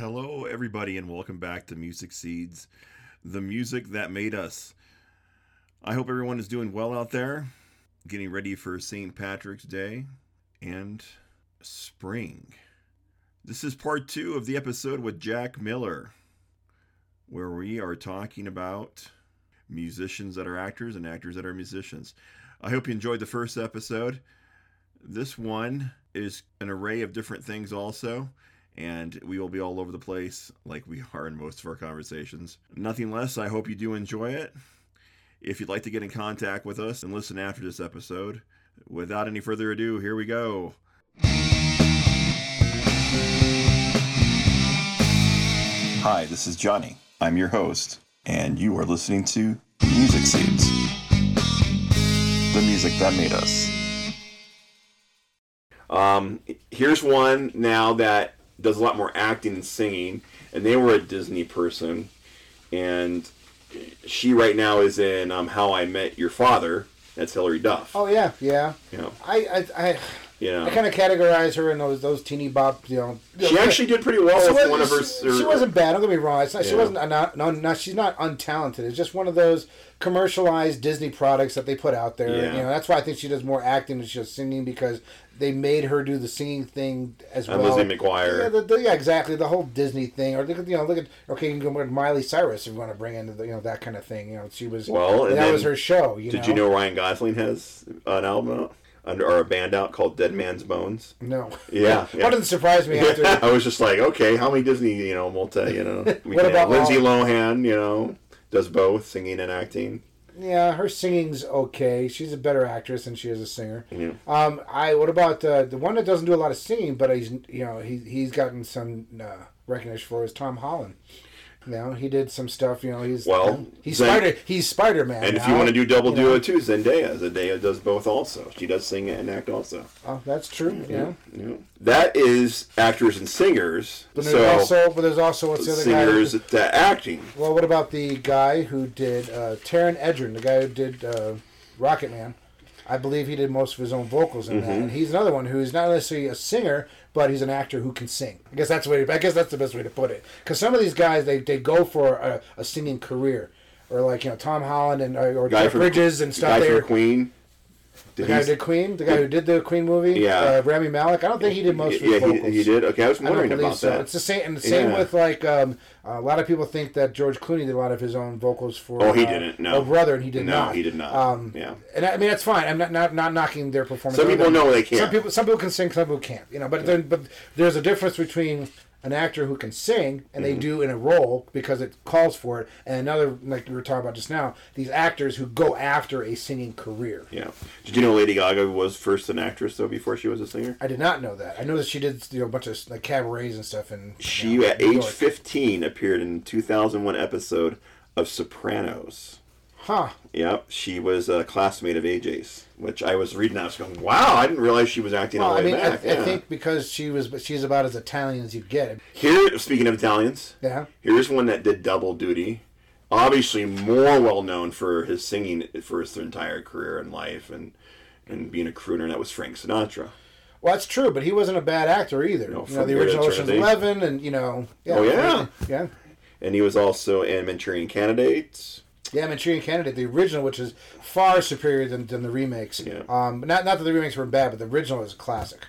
Hello, everybody, and welcome back to Music Seeds, the music that made us. I hope everyone is doing well out there, getting ready for St. Patrick's Day and spring. This is part two of the episode with Jack Miller, where we are talking about musicians that are actors and actors that are musicians. I hope you enjoyed the first episode. This one is an array of different things, also and we will be all over the place like we are in most of our conversations. Nothing less, I hope you do enjoy it. If you'd like to get in contact with us and listen after this episode, without any further ado, here we go. Hi, this is Johnny. I'm your host, and you are listening to Music Seeds, the music that made us. Um, here's one now that does a lot more acting and singing, and they were a Disney person, and she right now is in um, How I Met Your Father. That's Hilary Duff. Oh yeah, yeah. You know, I I I, Yeah. I kind of categorize her in those those teeny bop. You know, she actually did pretty well She with wasn't- one of her. She, she wasn't bad. Don't get me wrong. It's not, She wasn't. uh, Not, no, no, she's not untalented. It's just one of those commercialized Disney products that they put out there. Yeah. You know, that's why I think she does more acting than she does singing because they made her do the singing thing as And well. Lizzie McGuire. Yeah, the, the, yeah, exactly. The whole Disney thing, or look at you know, look at okay, you can go with Miley Cyrus if you want to bring into the you know that kind of thing. You know, she was Well, that was her show. You Did know? you know Ryan Gosling has an album out under or a band out called Dead Man's Bones? No. Yeah, yeah. What didn't surprise me after I was just like, okay, how many Disney, you know, multi, you know, What about Lindsay all- Lohan, you know, does both singing and acting. Yeah, her singing's okay. She's a better actress than she is a singer. Yeah. Um, I what about uh, the one that doesn't do a lot of singing, but he's you know he he's gotten some uh, recognition for is Tom Holland. You know, he did some stuff. You know, he's Well, he's Spider he's Spider Man. And if you want to do double you duo know. too, Zendaya. Zendaya does both also. She does sing and act also. Oh, that's true. Yeah. Yeah. That is actors and singers. But there's so also but there's also what's the other singers guy? to acting. Well, what about the guy who did uh, Taron Egerton, the guy who did uh, Rocket Man? I believe he did most of his own vocals in Mm-hmm. that, and he's another one who's not necessarily a singer, but he's an actor who can sing. I guess that's the way. I guess that's the best way to put it. Because some of these guys, they, they go for a, a singing career, or like you know Tom Holland and or, or Jeff Bridges and stuff. guy from Queen. The guy who did Queen, the guy who did the Queen movie, Yeah. uh, Rami Malek. I don't think he did most of his yeah, vocals. he, he did. Okay, I was I wondering believe about so. that. It's the same, and the same Yeah. with like um, a lot of people think that George Clooney did a lot of his own vocals for. Oh, he uh, didn't, no. Oh, brother, and he did No, not. he did not. Um, Yeah. and I mean that's fine. I'm not not, not knocking their performance. Some people know they can't. Some people some people can sing, some people can't. You know, but then but there's a difference between an actor who can sing and Mm-hmm. they do in a role because it calls for it, and another like we were talking about just now, these actors who go after a singing career. Yeah. Did you know Lady Gaga was first an actress though before she was a singer? I did not know that. I know that she did you know a bunch of like cabarets and stuff, and She you know, at age York. 15 appeared in 2001 episode of Sopranos. Huh. Yep, she was a classmate of AJ's, which I was reading. I was going, "Wow, I didn't realize she was acting Well, all I the way mean, I, back." I yeah. think because she was, but she's about as Italian as you get. Here, speaking of Italians, Yeah. here's one that did double duty. Obviously, more well known for his singing for his entire career and life, and and being a crooner. And that was Frank Sinatra. Well, that's true, but he wasn't a bad actor either. No, you know, the original Ocean's. Eleven, and you know. Oh, yeah. Yeah. And he was also in Manchurian Candidate. Yeah, Manchurian Candidate, the original, which is far superior than, than the remakes. Yeah. Um, not not that the remakes were bad, but the original is a classic.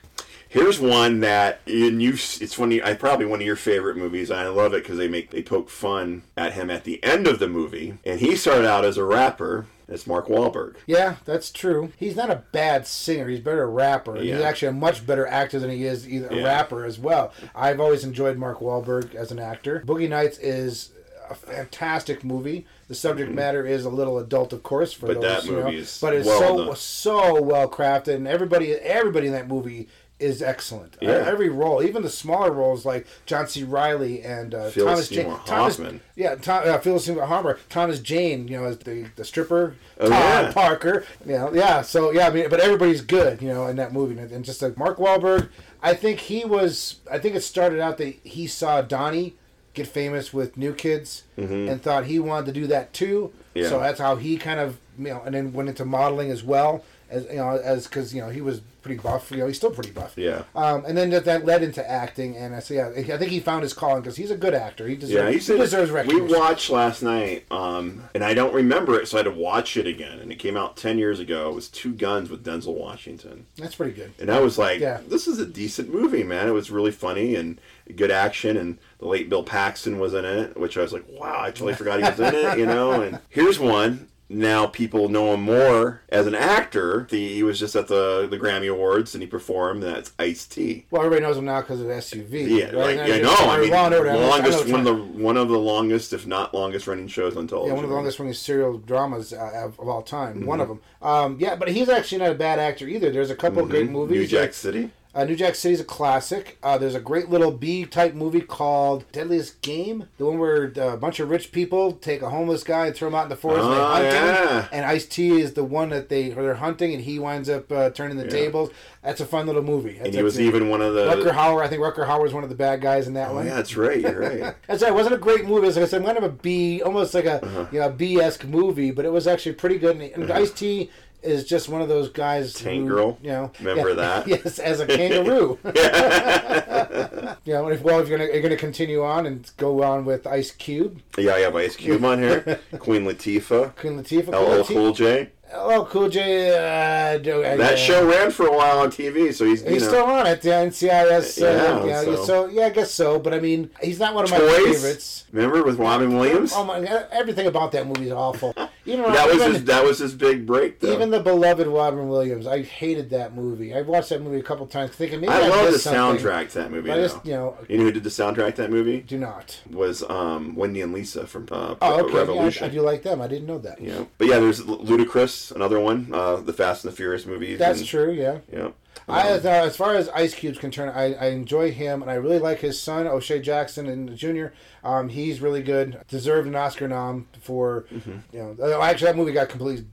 Here's one that and you it's one of, your- I probably one of your favorite movies. I love it because they make they poke fun at him at the end of the movie, and he started out as a rapper. It's Mark Wahlberg. Yeah, that's true. He's not a bad singer. He's better a rapper. Yeah. He's actually a much better actor than he is either a Yeah. rapper as well. I've always enjoyed Mark Wahlberg as an actor. Boogie Nights is a fantastic movie. The subject matter is a little adult, of course, for Mm-hmm. But those that you know, movie is but it's well so done. so well crafted, and everybody everybody in that movie is excellent. Yeah. Every role, even the smaller roles like John C. Reilly and uh, Thomas Seymour Jane, Thomas, Hoffman. yeah, Tom, uh, Phil Seymour Hoffman, Thomas Jane, you know, as the the stripper, Oh, Todd yeah. Parker, you know, yeah. So yeah, I mean, but everybody's good, you know, in that movie, and, and just like Mark Wahlberg, I think he was. I think it started out that he saw Donnie get famous with New Kids, and thought he wanted to do that too. Mm-hmm. Yeah. So that's how he kind of, you know, and then went into modeling as well as you know, as because you know he was pretty buff. You know, he's still pretty buff. Yeah. Um, and then that, that led into acting, and I so yeah, I think he found his calling because he's a good actor. He deserves, Yeah, he, deserves we recognition. watched last night, um, and I don't remember it, so I had to watch it again. And it came out ten years ago. It was Two Guns with Denzel Washington, That's pretty good. and I was like, Yeah. "This is a decent movie, man." It was really funny and good action, and the late Bill Paxton was in it, which I was like, "Wow, I totally forgot he was in it," you know. And here's one. Now people know him more as an actor. The, he was just at the the Grammy Awards and he performed. That's Ice T. Well, everybody knows him now because of SVU. Yeah, right? like, yeah, I mean, know- I know longest one of the one of the longest, if not longest, running shows on television. Yeah, one of the longest running serial dramas uh, of, of all time. Mm-hmm. One of them. Um, yeah, but he's actually not a bad actor either. There's a couple of great movies. Mm-hmm. New Jack City. Uh, New Jack City is a classic. Uh, there's a great little B type movie called Deadliest Game, the one where uh, a bunch of rich people take a homeless guy and throw him out in the forest and they Oh, hunt yeah. him. And Ice T is the one that they or they're hunting, and he winds up uh, turning the tables. That's a fun little movie. That's And he was actually- even one of the. Rutger Hauer. I think Rutger Hauer was one of the bad guys in that oh one. yeah, that's right. You're right. That's right. It wasn't a great movie. Was, like I said, kind of a B, almost like a Uh-huh. you know B esque movie, but it was actually pretty good. And, and Ice T is just one of those guys. Tank Girl? You know, Remember yeah, that? Yes, as a kangaroo. you know, if well, if you're gonna you're gonna continue on and go on with Ice Cube, yeah, I have Ice Cube on here. Queen Latifah. Queen Latifah, LL Cool J. LL Cool J. Uh, uh, That yeah. show ran for a while on TV, so he's you He's know. still on it, the NCIS. Uh, Yeah, yeah, so- so. yeah, I guess so. But I mean, he's not one of my favorites. Remember with Robin Williams? Oh my everything about that movie is awful. Even that was even, his. That was his big break. Though. even the beloved Robin Williams. I hated that movie. I watched that movie a couple times, thinking maybe I, I love the soundtrack to that movie. I just you know You know who did the soundtrack to that movie? do not. Was um, Wendy and Lisa from uh, Oh, okay. Yeah, I, Revolution. I do like them. I didn't know that. Yeah, but yeah, there's Ludacris, another one, uh, the Fast and the Furious movies. That's and, true. Yeah. Yeah, I, uh, as far as Ice Cube's concerned, I, I enjoy him, and I really like his son O'Shea Jackson and Jr. Um, he's really good. Deserved an Oscar nom for, Mm-hmm. you know. Actually, that movie got completely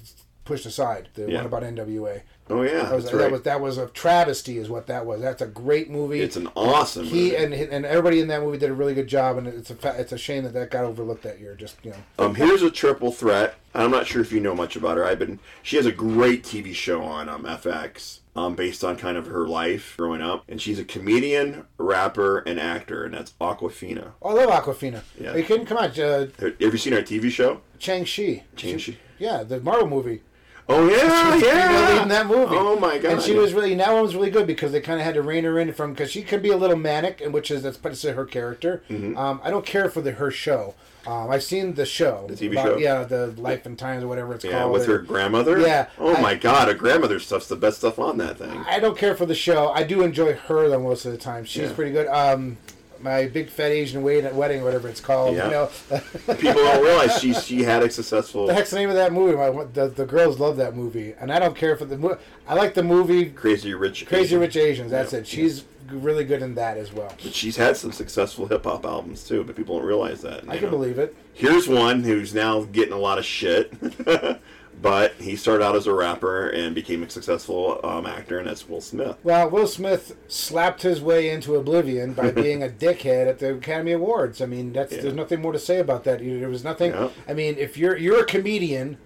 pushed aside. The Yeah. one about NWA. oh yeah, That was, that's that was that was a travesty, is what that was. That's a great movie. it's an awesome. he movie. and and everybody in that movie did a really good job, and it's a fa- it's a shame that that got overlooked that year. Just you know, Um, here's a triple threat. I'm not sure if you know much about her. I've been. She has a great TV show on um, FX, um, based on kind of her life growing up, and she's a comedian, rapper, and actor, and that's Awkwafina. oh, I love Awkwafina. Yeah. Are you kidding? Come on, uh, Have you seen her TV show? Shang-Chi. Chang Shi. Yeah, the Marvel movie. Oh yeah, She was yeah. in that movie. Oh my god. And she was really that one was really good because they kind of had to rein her in from because she could be a little manic, and which is that's part of her character. Mm-hmm. Um, I don't care for the her show. Um, I've seen the show, The TV about- show? yeah, the Life and Times or whatever it's Yeah, called. with her grandmother. Yeah, Oh I- my god, her grandmother stuff's the best stuff on that thing. I don't care for the show. I do enjoy her though most of the time. She's Yeah. pretty good. Um, my big fat Asian wedding, wedding, whatever it's called. Yeah. You know, People don't realize she she had a successful the heck's the name of that movie? My, the, the girls love that movie, and I don't care for the movie. I like the movie Crazy Rich. Crazy Asian. Rich Asians. That's Yeah. it. She's really good in that as well. But she's had some successful hip hop albums too, but people don't realize that. I can know. believe it. Here's one who's now getting a lot of shit, but he started out as a rapper and became a successful um, actor, and that's Will Smith. Well, Will Smith slapped his way into oblivion by being a dickhead at the Academy Awards. I mean, that's Yeah. there's nothing more to say about that. There was nothing. Yeah. I mean, if you're you're a comedian,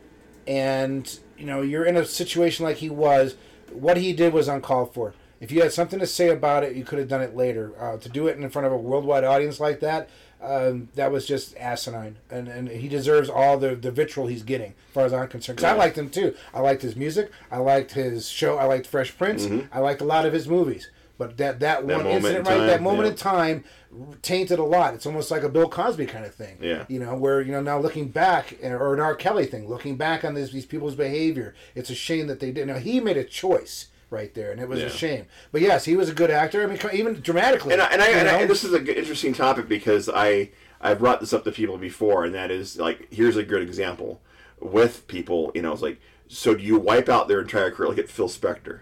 and you know you're in a situation like he was, what he did was uncalled for. If you had something to say about it, you could have done it later. Uh, to do it in front of a worldwide audience like that, um, that was just asinine, and and he deserves all the the vitriol he's getting, as far as I'm concerned. 'Cause I Yeah. liked him too. I liked his music. I liked his show. I liked Fresh Prince. I liked a lot of his movies. But that that, one Mm-hmm. moment incident in right, that moment yeah. in time, tainted a lot. It's almost like a Bill Cosby kind of thing. Yeah. You know, where you know now looking back, or an R. Kelly thing, looking back on these these people's behavior, it's a shame that they did. Now he made a choice right there, and it was Yeah. a shame. But yes, he was a good actor. I mean, even dramatically. And I, and, I, and, I, and this is an interesting topic because I I brought this up to people before, and that is like here's a good example with people. You know, it's like so do you wipe out their entire career? Look at Phil Spector.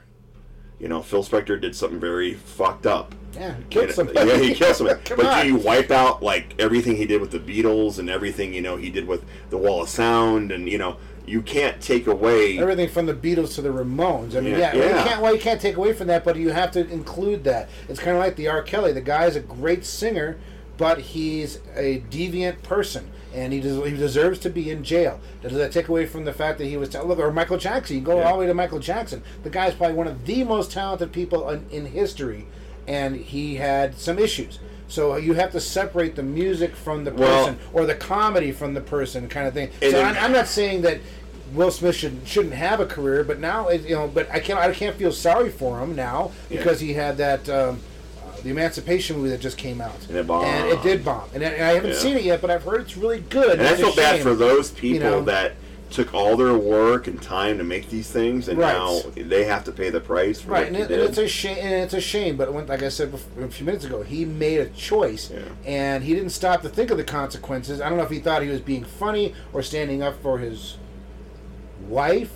You know, Phil Spector did something very fucked up. yeah, he killed somebody. Yeah, he killed somebody. But on. do you wipe out like everything he did with the Beatles and everything you know he did with the Wall of Sound and you know you can't take away. everything from the Beatles to the Ramones. I mean, Yeah, yeah, well, yeah. you can't. Well, you can't take away from that, but you have to include that. It's kind of like the R. Kelly. The guy is a great singer, but he's a deviant person. And he, des- he deserves to be in jail. Does that take away from the fact that he was look or Michael Jackson? You go Yeah. all the way to Michael Jackson. The guy's probably one of the most talented people in, in history, and he had some issues. So you have to separate the music from the Well- person or the comedy from the person, kind of thing. So I'm, I'm not saying that Will Smith should shouldn't have a career, but now it- you know, but I can't I can't feel sorry for him now Yeah. because he had that. Um, uh, the Emancipation movie that just came out, And it bombed. and it did bomb, and, I- and I haven't Yeah. seen it yet, but I've heard it's really good. And I It's feel bad shame. for those people know? that took all their work and time to make these things, and Right. now they have to pay the price for Right, and, it, and it's a shame. And it's a shame, but when, like I said before, a few minutes ago, he made a choice, Yeah. and he didn't stop to think of the consequences. I don't know if he thought he was being funny or standing up for his wife.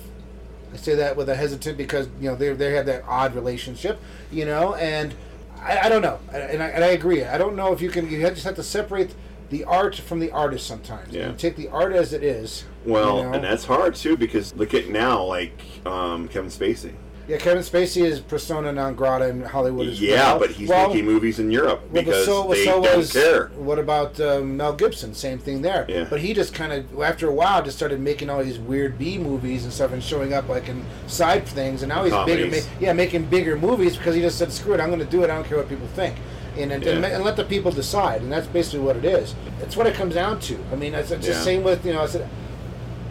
I say that with a hesitant because you know they they have that odd relationship, you know, and I, I don't know, and I, and I agree. I don't know if you can. You just have to separate the art from the artist sometimes. Yeah. You take the art as it is. well, you know? and that's hard too because look at now, like um, Kevin Spacey. Yeah, Kevin Spacey is persona non grata in Hollywood as Yeah, well. but he's Well, making movies in Europe Well, because so, they so don't was, care. What about uh, Mel Gibson? Same thing there. Yeah. But he just kind of, after a while, just started making all these weird B movies and stuff, and showing up like in side things. And now he's bigger, ma- yeah, making bigger movies because he just said, "Screw it, I'm going to do it. I don't care what people think." And, and, and, Yeah. and let the people decide, and that's basically what it is. It's what it comes down to. I mean, it's, it's the same with you know. I said,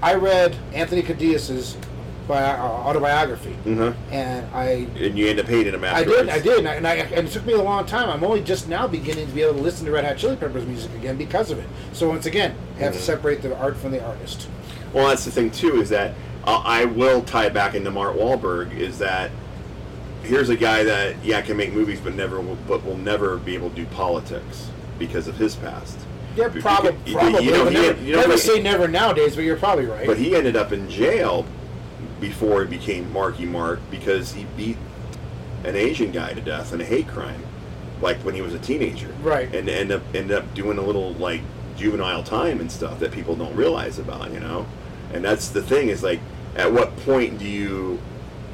I read Anthony Kiedis's bi- uh, autobiography, Mhm. and I And you end up hating him I afterwards. did, I did, and, I, and, I, and it took me a long time. I'm only just now beginning to be able to listen to Red Hot Chili Peppers music again because of it. So once again, I have to Mhm. separate the art from the artist. Well, that's the thing too is that uh, I will tie it back into Mark Wahlberg is that here's a guy that yeah can make movies but never will, but will never be able to do politics because of his past. Yeah, Because- probably, you- know, but he- never you know, never say never nowadays, but you're probably right. But he ended up in jail before he became Marky Mark because he beat an Asian guy to death in a hate crime, like when he was a teenager. Right. And end up ended up doing a little like juvenile time and stuff that people don't realize about, you know. And that's the thing is like, at what point do you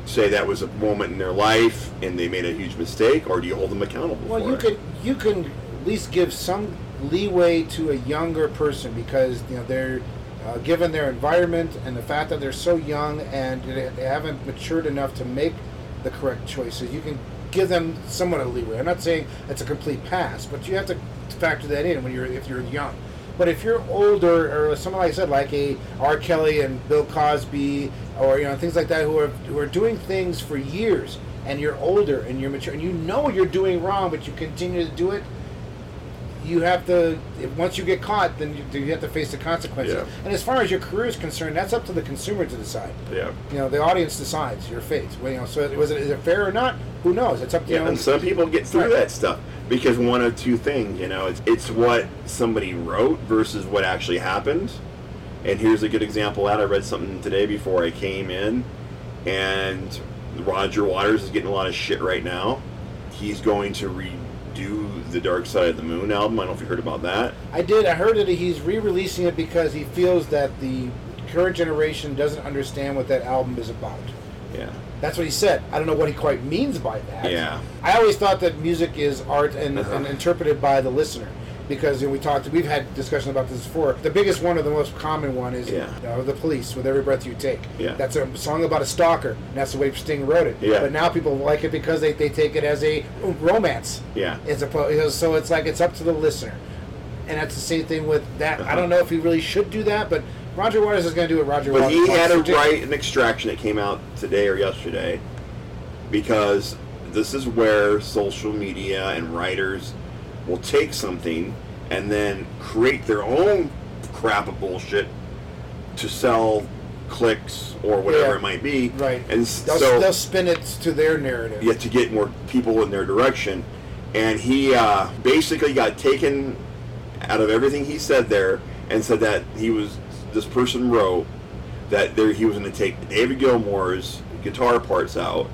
say that was a moment in their life and they made a huge mistake, or do you hold them accountable? well, for you it? can you can at least give some leeway to a younger person because you know they're uh, given their environment and the fact that they're so young and they haven't matured enough to make the correct choices. You can give them somewhat of leeway. I'm not saying it's a complete pass, but you have to factor that in when you're if you're young. But if you're older, or someone like I said, like a R. Kelly and Bill Cosby, or you know things like that, who are who are doing things for years, and you're older and you're mature, and you know you're doing wrong, but you continue to do it, you have to. Once you get caught, then you, you have to face the consequences. Yeah. And as far as your career is concerned, that's up to the consumer to decide. yeah. You know, the audience decides your fate. Well, you know, so was it is it fair or not? Who knows? It's up to Yeah, you. and some people get through Right. that stuff because one of two things, you know, it's it's what somebody wrote versus what actually happened. And here's a good example of that. I read something today before I came in, and Roger Waters is getting a lot of shit right now. He's going to redo the Dark Side of the Moon album. I don't know if you heard about that. I did. I heard that he's re-releasing it because he feels that the current generation doesn't understand what that album is about. Yeah. That's what he said. I don't know what he quite means by that. Yeah. I always thought that music is art and, Uh-huh. and interpreted by the listener. Because you know, we talked, we've had discussion about this before. The biggest one, or the most common one, is Yeah. you know, the police with every breath you take. Yeah. That's a song about a stalker, and that's the way Sting wrote it. Yeah. But now people like it because they, they take it as a romance. Yeah. As opposed, so it's like it's up to the listener, and that's the same thing with that. I Uh-huh. don't know if he really should do that, but Roger Waters is going to do it. Roger But Waters he had to write an extraction that came out today or yesterday because this is where social media and writers will take something and then create their own crap of bullshit to sell clicks or whatever Yeah. it might be. Right. And They'll, so they'll spin it to their narrative. yeah, to get more people in their direction. And he uh, basically got taken out of everything he said there and said that he was this person wrote that there he was going to take David Gilmour's guitar parts out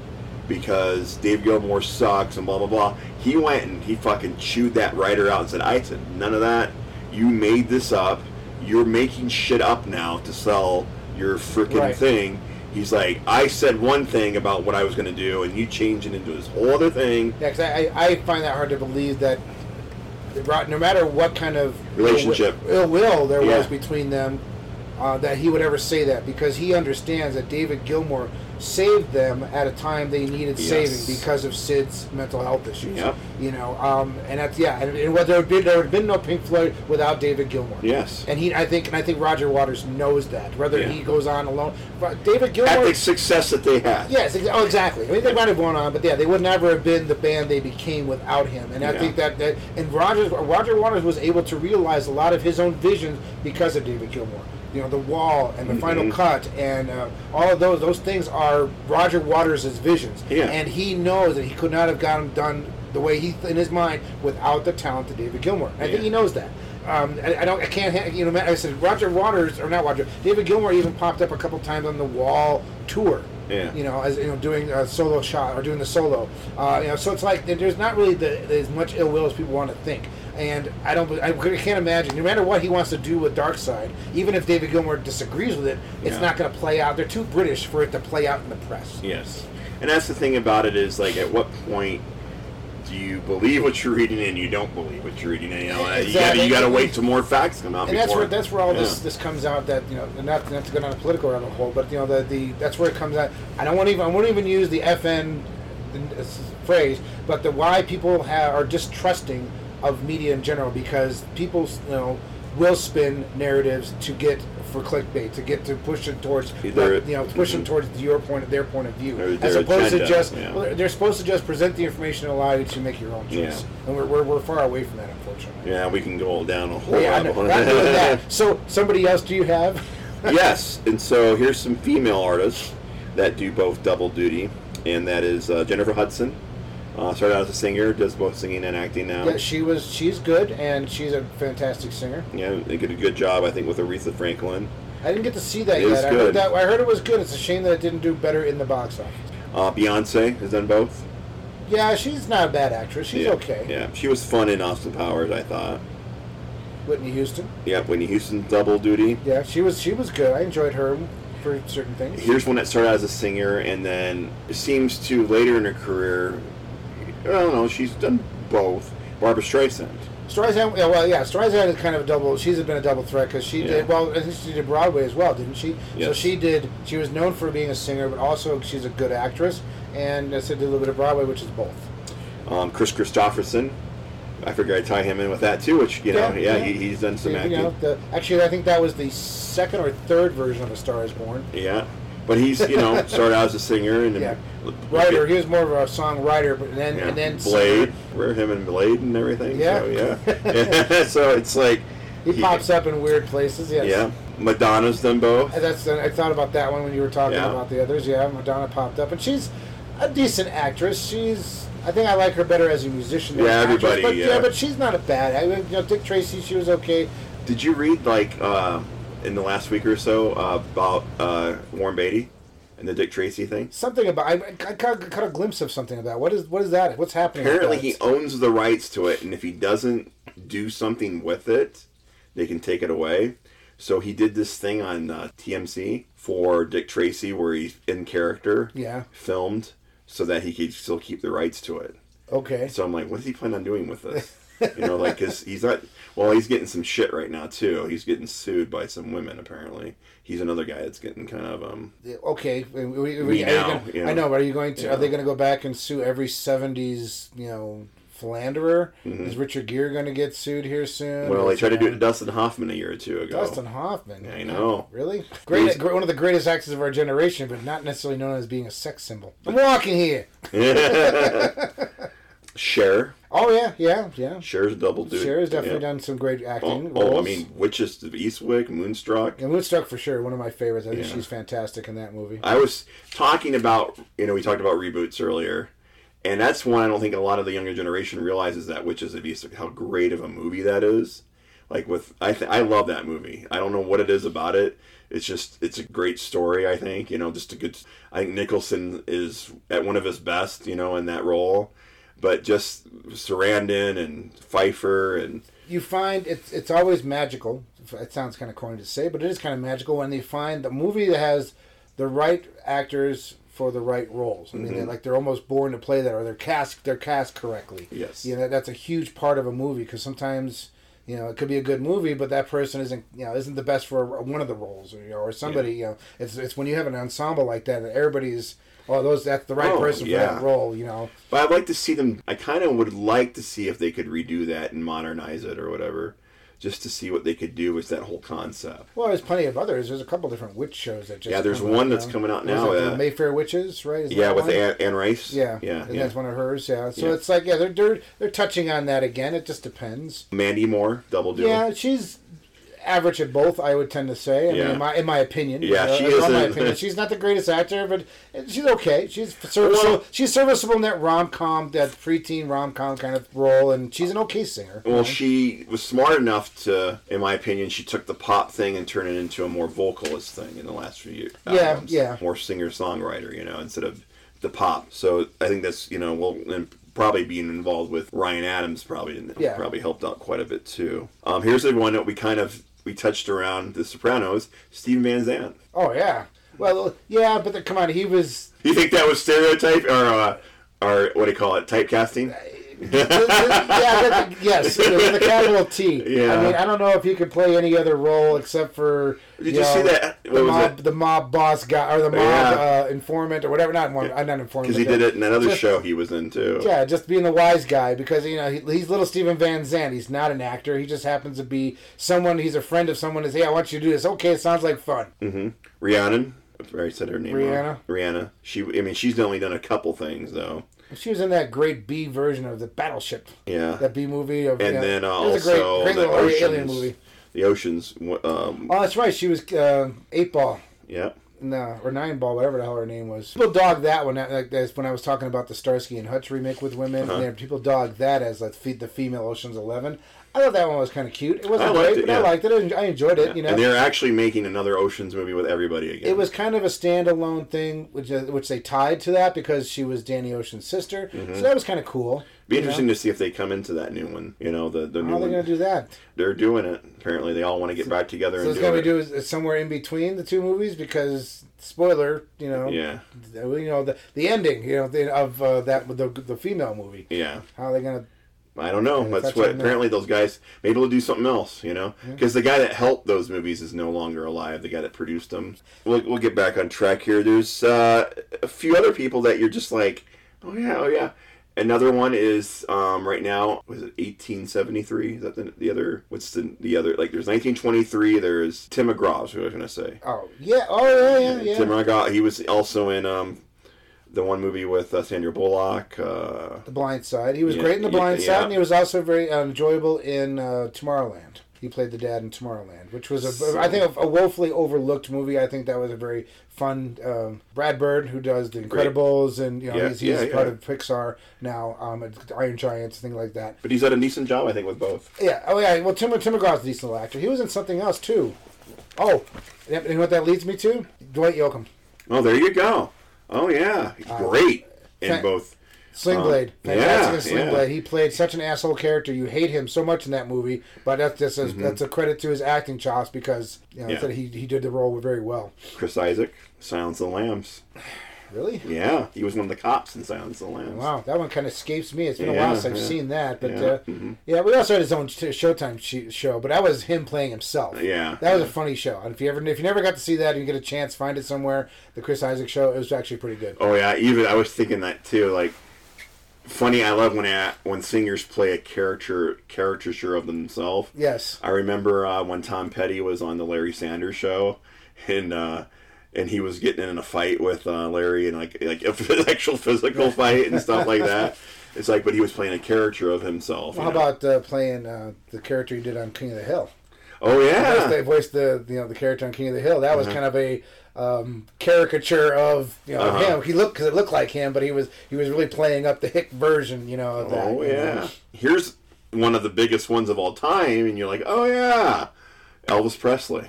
because Dave Gilmour sucks and blah blah blah. He went and he fucking chewed that writer out and said, "I said none of that. You made this up. You're making shit up now to sell your freaking Right. thing." He's like, "I said one thing about what I was going to do, and you changed it into this whole other thing." Yeah, 'cause I, I I find that hard to believe that no matter what kind of Relationship. ill, ill will there Yeah. was between them, uh, that he would ever say that because he understands that David Gilmour saved them at a time they needed Yes. saving because of Syd's mental health issues. Yep. You know, um, and that's yeah, and, and what there would there would have been no Pink Floyd without David Gilmour. Yes. And he, I think, and I think Roger Waters knows that. Whether Yeah. he goes on alone, but David At Gilmour. the success that they had. Yes, oh, exactly. I mean, they might have gone on, but yeah, they would never have been the band they became without him. And I Yeah. think that, that and Roger Roger Waters was able to realize a lot of his own visions because of David Gilmour. You know, the wall and the final Mhm. cut and uh, all of those those things are Roger Waters' visions. Yeah. And he knows that he could not have gotten done the way he in his mind without the talent of David Gilmour. I think he knows that. Um, I, I don't. I can't. ha- You know, I said Roger Waters or not Roger. David Gilmour even popped up a couple times on the Wall tour. Yeah. You know, as you know, doing a solo shot or doing the solo. Uh, you know, so it's like there's not really the, as much ill will as people want to think. And I don't. I can't imagine. No matter what he wants to do with Dark Side, even if David Gilmour disagrees with it, it's Yeah. not going to play out. They're too British for it to play out in the press. Yes. And that's the thing about it is like at what point do you believe what you're reading and you don't believe what you're reading? And, you know, you Exactly. you gotta wait till more facts come out. and that's where that's where all this Yeah. this comes out. That you know, not not to go down a political rabbit hole, but you know, the, the that's where it comes out. I don't want to even I won't even use the FN phrase, but the why people have, are distrusting of media in general because people you know will spin narratives to get for clickbait to get to push it towards Either- you know push them mhm. towards your point of their point of view as opposed agenda, to just yeah. well, they're supposed to just present the information and allow you to make your own choice Yeah. and we're, we're, we're far away from that unfortunately Yeah, we can go down a whole yeah, I rabbit know. hole. Not doing that. So, somebody else do you have? yes, and so here's some female artists that do both double duty, and that is uh, Jennifer Hudson. Uh, started out as a singer, does both singing and acting now. Yeah, she was. She's good, and she's a fantastic singer. Yeah, they did a good job, I think, with Aretha Franklin. I didn't get to see that It yet. I heard that. I heard it was good. It's a shame that it didn't do better in the box office. Uh, Beyonce has done both. Yeah, she's not a bad actress. She's yeah. okay. Yeah, she was fun in Austin Powers, I thought. Whitney Houston. Yeah, Whitney Houston double duty. Yeah, she was. She was good. I enjoyed her for certain things. Here's one that started out as a singer and then seems to later in her career, I don't know, she's done both. Barbra Streisand. Streisand. Yeah, well, yeah. Streisand is kind of a double. She's been a double threat because she Yeah. did well. I think she did Broadway as well, didn't she? So she did. She was known for being a singer, but also she's a good actress, and I said did a little bit of Broadway, which is both. Um, Kris Kristofferson. I figured I'd tie him in with that too, which, you know, Yeah, yeah, yeah. He, he's done some You acting. know, the, actually, I think that was the second or third version of A Star Is Born. Yeah. But he's, you know, started out as a singer and then Yeah. Writer, he was more of a songwriter, but then Yeah. and then Blade, where him and Blade and everything. Yeah. So, yeah. so it's like He pops up in weird places. Yes. Yeah. Madonna's done both. And That's I thought about that one when you were talking Yeah. about the others. Yeah, Madonna popped up, and she's a decent actress. She's I think I like her better as a musician. Than Yeah, an actress, everybody, But, yeah. but she's not a bad. I you know, Dick Tracy, she was okay. Did you read like uh, in the last week or so uh, about uh, Warren Beatty and the Dick Tracy thing? Something about I, I caught, caught a glimpse of something about. What is what is that? What's happening? Apparently, he owns the rights to it, and if he doesn't do something with it, they can take it away. So he did this thing on uh, TCM for Dick Tracy, where he's in character, Yeah. filmed, so that he could still keep the rights to it. Okay. So I'm like, what does he plan on doing with this? You know, like, cause he's not. Well, he's getting some shit right now too. He's getting sued by some women. Apparently, he's another guy that's getting kind of um. Okay. We, we, we- now, gonna- you I know. know, but are you going to? You Are they going to go back and sue every '70s, you know, philanderer? Mhm. Is Richard Gere going to get sued here soon? Well, they tried to do it to Dustin Hoffman a year or two ago. Dustin Hoffman. I know. Really? Great, one of the greatest actors of our generation, but not necessarily known as being a sex symbol. I'm walking here. Cher, Oh yeah, yeah, yeah. Cher's double duty. Cher has definitely Yeah. done some great oh, acting. Oh, oh, I mean, Witches of Eastwick, Moonstruck. and Moonstruck for sure, one of my favorites. I think Yeah. she's fantastic in that movie. I was talking about, you know, we talked about reboots earlier, and that's one I don't think a lot of the younger generation realizes that Witches of Eastwick, how great of a movie that is. Like with, I th- I love that movie. I don't know what it is about it. It's just, it's a great story. I think, you know, just a good. I think Nicholson is at one of his best, you know, in that role. But just Sarandon and Pfeiffer and you find it's it's always magical. It sounds kind of corny to say, but it is kind of magical when they find the movie that has the right actors for the right roles. I mean, Mm-hmm. they're like they're almost born to play that, or they're cast they're cast correctly. Yes. you know that's a huge part of a movie because sometimes you know it could be a good movie, but that person isn't you know isn't the best for one of the roles, or you know, or somebody you know it's it's when you have an ensemble like that that everybody's oh those that's the right Oh, person for that role, you know. But I'd like to see them. I kind of would like to see if they could redo that and modernize it or whatever, just to see what they could do with that whole concept. Well, there's plenty of others. There's a couple different witch shows that just Yeah, there's one that's know. coming out now, uh, Mayfair Witches, right? Is Yeah, with? Anne, Anne Rice. Yeah, yeah, and yeah. that's one of hers. Yeah, so Yeah. it's like yeah, they're they're they're touching on that again. It just depends. Mandy Moore, double duo. Yeah, she's average at both. I would tend to say. I mean, in my in my opinion. Yeah, Uh, she in my opinion, she's not the greatest actor, but she's okay. She's serviceable. Well- she's serviceable in that rom com, that preteen rom com kind of role, and she's an okay singer. Well, she was smart enough to, in my opinion, she took the pop thing and turned it into a more vocalist thing in the last few years. Yeah, yeah. More singer songwriter, you know, instead of the pop. So I think that's you know, well, and probably being involved with Ryan Adams probably Yeah. probably helped out quite a bit too. Um, here's the one that we kind of we touched around The Sopranos, Steven Van Zandt. Oh yeah. Well, yeah, but the, come on, he was You think that was stereotype or uh, or what do you call it, typecasting? Yeah, yes, with the capital T. Yeah. I mean, I don't know if he could play any other role except for. Did you see that- The was mob, the mob boss guy or the mob Yeah. uh, informant or whatever. Not informant. I'm not informant. Because he did it in another just- show he was in too. Yeah, just being the wise guy because you know he, he's little Steven Van Zandt. He's not an actor. He just happens to be someone. He's a friend of someone. Is hey, I want you to do this. Okay, it sounds like fun. Mm-hmm. Rhiannon. I said her name Rihanna? wrong. Rihanna. She. I mean, she's only done a couple things though. She was in that great B version of the Battleship. Yeah. That B movie of. and know, then uh, it was a great, also great the oceans. alien movie. The oceans. Um, Oh, that's right. She was uh, eight ball. yeah. No, or nine ball, whatever the hell her name was. People dog that one. Like that's when I was talking about the Starsky and Hutch remake with women. Uh-huh. And people dog that as like fe- the female Ocean's Eleven. I thought that one was kind of cute. It wasn't great, it, but I liked it. I enjoyed it. You know, And they're actually making another oceans movie with everybody again. it was kind of a standalone thing, which uh, which they tied to that because she was Danny Ocean's sister. So that was kind of cool. Mm-hmm. Be interesting know? to see if they come into that new one. You know, the the new How are they going to do that? They're doing it. Apparently, they all want to get back together So and it's do going to be do is somewhere in between the two movies because spoiler, you know, yeah, you know the the ending, you know, the, of uh, that the the female movie. yeah. How are they going to? I don't know. Yeah, That's touch what apparently those guys maybe they'll do something else. You know, because the guy that helped those movies is no longer alive. The guy that produced them. We'll we'll get back on track here. There's uh, a few other people that you're just like, oh yeah, oh yeah. Another one is um, right now. Was it 1873? Is that the, the other? What's the the other? Like there's 1923. There's Tim McGraw. Is who I was gonna say. Oh yeah, oh yeah, yeah, yeah. Tim McGraw. He was also in um, the one movie with uh, Sandra Bullock. Uh, The Blind Side. He was Yeah, great in The Blind yeah. Side, and he was also very uh, enjoyable in uh, Tomorrowland. He played the dad in Tomorrowland, which was a, So- I think, a, woefully overlooked movie. I think that was a very fun. Um, Brad Bird, who does The Great. Incredibles, and you know Yeah, he's, he's yeah, part yeah. of Pixar now, um, Iron Giants, things like that. but he's done a decent job, I think, with both. Yeah. Oh yeah. Well, Tim Tim McGraw's a decent actor. He was in something else too. Oh, and you know what that leads me to? Dwight Yoakam, Oh, there you go. Oh yeah, great in thank- both. Sling Um, yeah, in Sling yeah. Blade. He played such an asshole character. You hate him so much in that movie, but that's just a, that's a credit to his acting chops because you know Mm-hmm. Yeah. he he did the role very well. Chris Isaak, Silence of the Lambs. Really? Yeah, he was one of the cops in Silence of the Lambs. Wow, that one kind of escapes me. It's been a while since I've yeah. seen that, but Yeah, uh, mhm. yeah, we also had his own Showtime show, but that was him playing himself. Yeah, that was yeah. a funny show. And if you ever if you never got to see that and you get a chance, find it somewhere. The Chris Isaak show it was actually pretty good. Oh yeah, even I was thinking that too. Like, funny. I love when a, when singers play a character caricature of themselves. Yes. I remember uh, when Tom Petty was on the Larry Sanders show, and uh, and he was getting in a fight with uh, Larry and like like a actual physical fight and stuff like that. It's like, but he was playing a caricature of himself. Well, how know? about uh, playing uh, the character he did on King of the Hill? Oh yeah, they voiced the you know the character on King of the Hill. That was kind of a um, caricature of you know Uh-huh. him. He looked because it looked like him, but he was he was really playing up the hick version. You know of that. oh you know. yeah. Here's one of the biggest ones of all time, and you're like, oh yeah, Elvis Presley.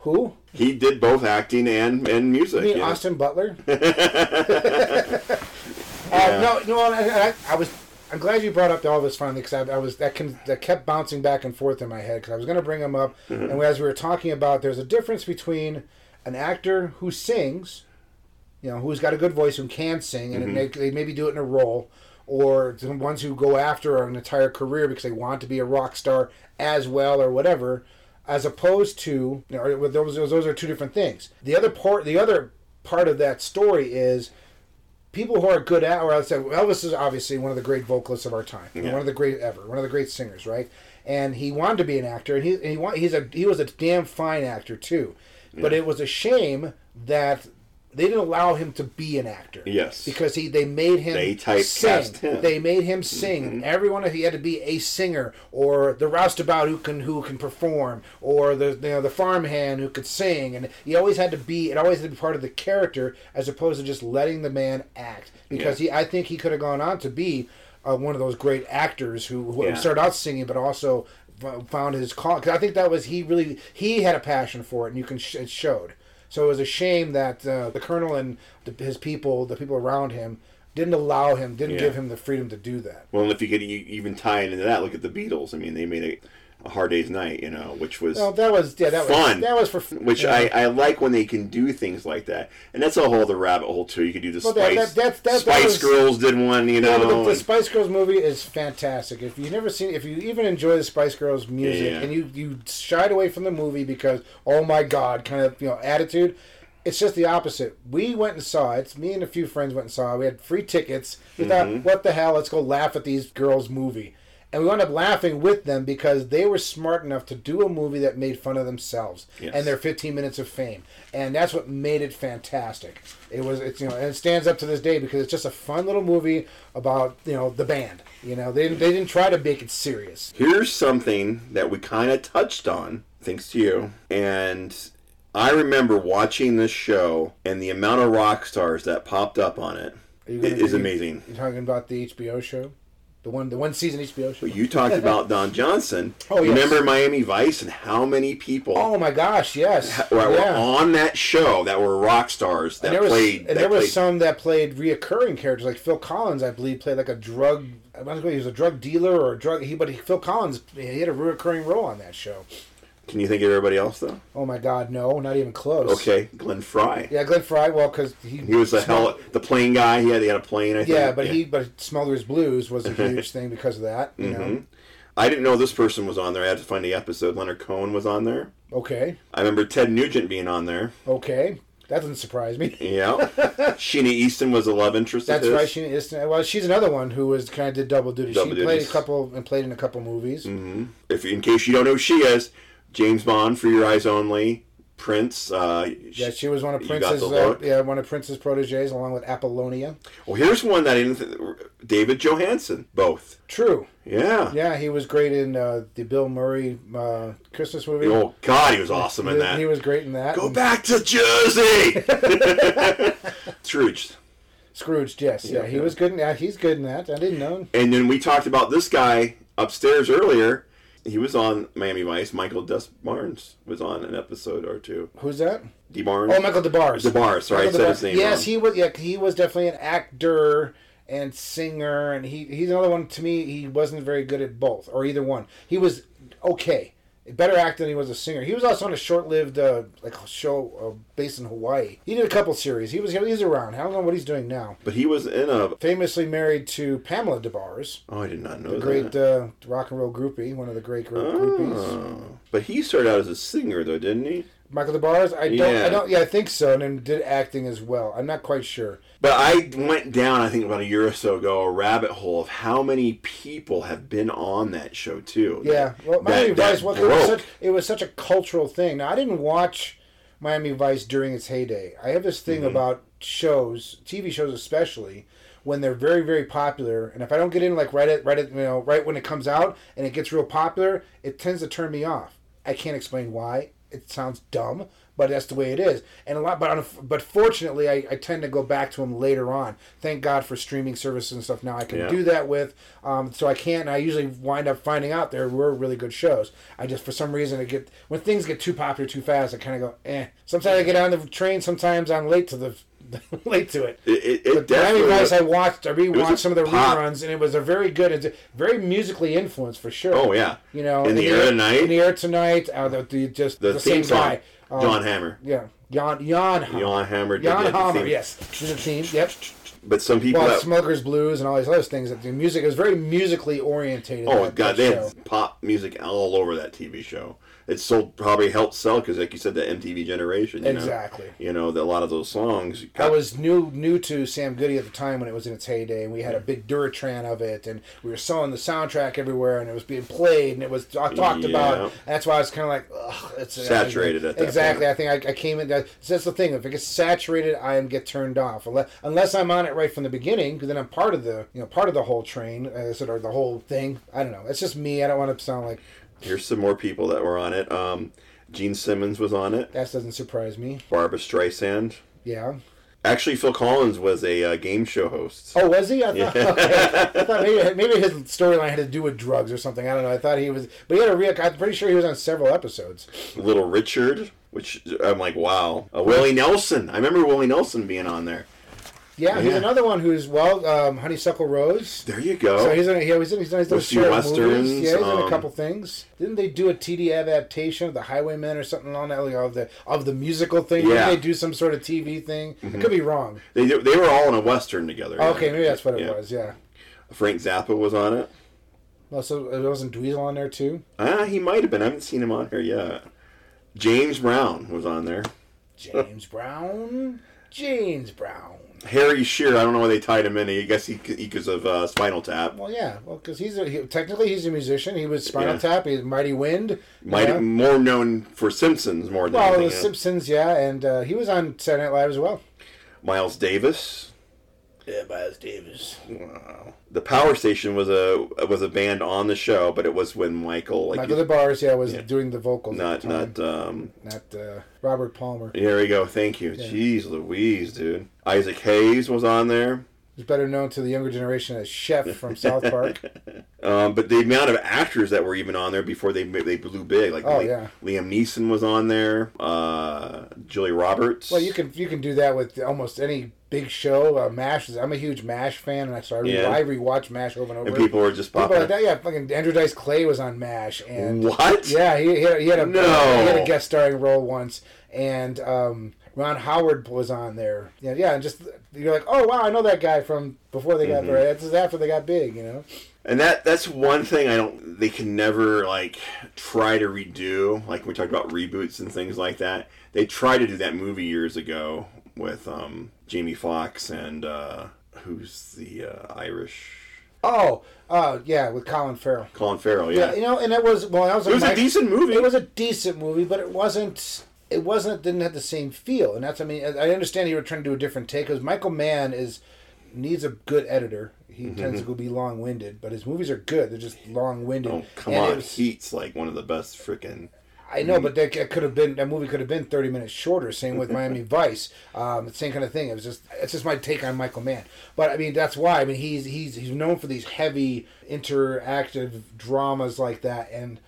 Who? He did both acting and and music. You mean yeah. Austin Butler? uh, no, no. I, I, I was. I'm glad you brought up Elvis finally because I, I was that can that kept bouncing back and forth in my head because I was going to bring him up, Mm-hmm. and as we were talking about, there's a difference between an actor who sings you know, who's got a good voice, who can sing, and they, they maybe do it in a role, or the ones who go after an entire career because they want to be a rock star as well or whatever, as opposed to you know, those those are two different things. The other part, the other part of that story is people who are good at, or I'd say Elvis is obviously one of the great vocalists of our time, Yeah. one of the great ever, one of the great singers, right? And he wanted to be an actor, and he and he he's a he was a damn fine actor too, but it was a shame that they didn't allow him to be an actor. Yes. because he they made him They typecast sing. him. They made him sing. Everyone he had to be a singer or the roustabout who can who can perform or the you know the farmhand who could sing and he always had to be it always had to be part of the character as opposed to just letting the man act because he I think he could have gone on to be uh, one of those great actors who, who Yeah. started out singing but also found his call because I think that was he really he had a passion for it and you can sh- it showed. So it was a shame that uh, the colonel and the, his people, the people around him, didn't allow him, didn't Yeah. give him the freedom to do that. Well, and if you could even tie it into that, look at the Beatles. I mean, they made a, a Hard Day's Night, you know, which was Well, that was yeah, that fun. was that was for f- which yeah. I, I like when they can do things like that, and that's a whole other rabbit hole too. You could do the Well, Spice. that- that- that- Spice was- Girls did one, you know. but the, the Spice Girls movie is fantastic. If you've never seen, if you even enjoy the Spice Girls music, Yeah. and you you shied away from the movie because oh my god, kind of you know attitude, it's just the opposite. We went and saw it. Me and a few friends went and saw it. We had free tickets. We Mm-hmm. thought, what the hell? Let's go laugh at these girls' movie. And we wound up laughing with them because they were smart enough to do a movie that made fun of themselves Yes. and their 15 minutes of fame, and that's what made it fantastic. It was, it's you know, and it stands up to this day because it's just a fun little movie about you know the band. You know, they didn't, they didn't try to make it serious. Here's something that we kind of touched on, thanks to you. And I remember watching this show and the amount of rock stars that popped up on it Are you gonna- is amazing. You're talking about the HBO show, the one the one season HBO show. But you talked about Don Johnson. Oh, yes. Remember Miami Vice and how many people Oh my gosh, yes, were, were yeah. on that show that were rock stars that and there was played. and there was some that played reoccurring characters like Phil Collins, I believe, played like a drug. I don't know he was a drug dealer or a drug. He but he, Phil Collins he had a reoccurring role on that show. Can you think of everybody else though? Oh my God, no, not even close. Okay, Glenn Frey. Yeah, Glenn Frey. Well, because he He was the hell, the plane guy. He had, he had a plane. I think. Yeah, but he but Smuggler's Blues was a huge thing because of that. You know. Mhm. I didn't know this person was on there. I had to find the episode. Leonard Cohen was on there. Okay. I remember Ted Nugent being on there. Okay. That doesn't surprise me. Yeah. Sheena Easton was a love interest. That's right. She is. Well, she's another one who was kind of did double duty. Double she played a couple and played in a couple movies. hmm If in case you don't know who she is, James Bond for Your Eyes Only, Prince. Uh, Yeah, she was one of Prince's. Uh, yeah, one of Prince's proteges, along with Apollonia. well, here's one that I David Johansen. Both. True. Yeah. Yeah, he was great in uh, the Bill Murray uh, Christmas movie. Oh God, he was awesome in that. he was great in that. Go And back to Jersey. Scrooge. Scrooge, yes, yeah, Yeah, he yeah. was good in that. He's good in that. I didn't know. And then we talked about this guy upstairs earlier. He was on Miami Vice. Michael Des Barres was on an episode or two. Who's that? D Barnes. Oh, Michael DeBarge. DeBarge, sorry, I said his name Yes, wrong. he was. Yeah, he was definitely an actor and singer, and he he's another one. To me, he wasn't very good at both or either one. He was okay, better actor than he was a singer. He was also on a short-lived uh, like show uh, based in Hawaii. He did a couple series. He was he's around. I don't know what he's doing now. But he was in a. Famously married to Pamela DeBarge, Oh, I did not know the great uh, rock and roll groupie, one of the great group groupies. Oh. But he started out as a singer, though, didn't he? Michael DeBarge. I don't. Yeah. I don't. Yeah, I think so. And then did acting as well. I'm not quite sure. But I went down, I think about a year or so ago, a rabbit hole of how many people have been on that show too. Yeah, well, Miami that Vice. Well, it was, such, it was such a cultural thing. Now, I didn't watch Miami Vice during its heyday. I have this thing Mm-hmm. about shows, TV shows especially, when they're very, very popular. And if I don't get in like right at right at you know right when it comes out and it gets real popular, it tends to turn me off. I can't explain why. It sounds dumb, but that's the way it is. And a lot, but but fortunately, I, I tend to go back to them later on. Thank God for streaming services and stuff. Now I can Yeah. do that with. Um, so I can't. I usually wind up finding out there were really good shows. I just for some reason I get when things get too popular too fast. I kind of go eh. Sometimes I get on the train. Sometimes I'm late to the late to it. It, it, it But Miami definitely Vice, I watched, I rewatched some of the pop. reruns, and it was a very good, it's very musically influenced for sure. Oh yeah. You know, In the Air Tonight? In the air tonight, uh, the, the just the, the, same song, guy, um, John Hammer. Yeah, Jan Jan Hammer. Jan Hammer Jan the Hammer, yes, the theme. Yep. But some people Well, that Smuggler's Blues and all these other things. That the music is very musically orientated. oh god, they show. had pop music all over that TV show. It sold probably helped sell because, like you said, the MTV generation. You know? Exactly. You know, that a lot of those songs. I was new new to Sam Goody at the time when it was in its heyday, and we had a big Duratran of it, and we were selling the soundtrack everywhere, and it was being played, and it was I talked Yeah. about. That's why I was kind of like, Ugh, it's Saturated at that exactly. I think I, I came in. That's the thing. If it gets saturated, I am get turned off unless, unless I'm on it right from the beginning, because then I'm part of the you know part of the whole train, uh, sort of the whole thing. I don't know. It's just me. I don't want to sound like Here's some more people that were on it. Um, Gene Simmons was on it. that doesn't surprise me. Barbra Streisand. Yeah. Actually, Phil Collins was a uh, game show host. Oh, was he? I thought, okay. I thought maybe, maybe his storyline had to do with drugs or something. I don't know. I thought he was, but he had a real. I'm pretty sure he was on several episodes. Little Richard, which I'm like, wow. Uh, Willie Nelson. I remember Willie Nelson being on there. Yeah, he's another one who's well, um, Honeysuckle Rose. There you go. So he's in. He, he's in. He's done, he's done A few westerns, movies. Yeah, he's in a um, couple things. Didn't they do a TD adaptation of the Highwaymen or something on that like, of the of the musical thing? Yeah. Mm-hmm. Didn't they do some sort of TV thing? I could be wrong. they, they were all in a western together. yeah. Okay, maybe that's what it Yeah. was. Yeah. Frank Zappa was on it. Well, so it wasn't Dweezil on there too. Ah, he might have been. I haven't seen him on here yet. James Brown was on there. James Brown. James Brown. Harry Shearer. I don't know why they tied him in. I guess he because of uh, Spinal Tap. Well, yeah, well, because he's a, he, technically he's a musician. He was Spinal Yeah. Tap. He's Mighty Wind. Might yeah. more known for Simpsons more than Well, anything. the else. Simpsons, yeah, and uh, he was on Saturday Night Live as well. Miles Davis. Yeah, Miles Davis. Wow. The Power Station was a was a band on the show, but it was when Michael like Michael you- Des Barres, yeah, was Yeah. doing the vocals. not at the time. not um. not uh, Robert Palmer. Here we go. Thank you. Jeez Louise, dude. Isaac Hayes was on there. He's better known to the younger generation as Chef from South Park. Um, but the amount of actors that were even on there before they they blew big, like Oh, Li- yeah. Liam Neeson was on there. Uh, Julie Roberts. Well, you can you can do that with almost any big show. Uh, Mash is. I'm a huge Mash fan, and I so I, re- Yeah. I rewatch Mash over and over. and people were just People popping. like that, yeah. Fucking Andrew Dice Clay was on Mash, and What? Yeah, he, he, had, he had a No. he had a guest starring role once, and um, Ron Howard was on there. Yeah, yeah, and just you're like, oh wow, I know that guy from before they got Mm-hmm. there. That's after they got big, you know. And that that's one thing I don't they can never like try to redo. Like we talked about reboots and things like that. They tried to do that movie years ago with um, Jamie Foxx and uh, who's the uh, Irish Oh, uh, yeah, with Colin Farrell. Colin Farrell. Yeah, Yeah, you know, and it was well, that was, it was a decent movie. It was a decent movie, but it wasn't. It wasn't. Didn't have the same feel, and that's. I mean, I understand you were trying to do a different take because Michael Mann is needs a good editor. He Mm-hmm. tends to go be long winded, but his movies are good. They're just long winded. oh come and on, was- Heat's like one of the best freaking. I know, but that could have been that movie could have been thirty minutes shorter. Same with Miami Vice, um, the same kind of thing. It was just it's just my take on Michael Mann. But I mean, that's why I mean he's he's he's known for these heavy interactive dramas like that, and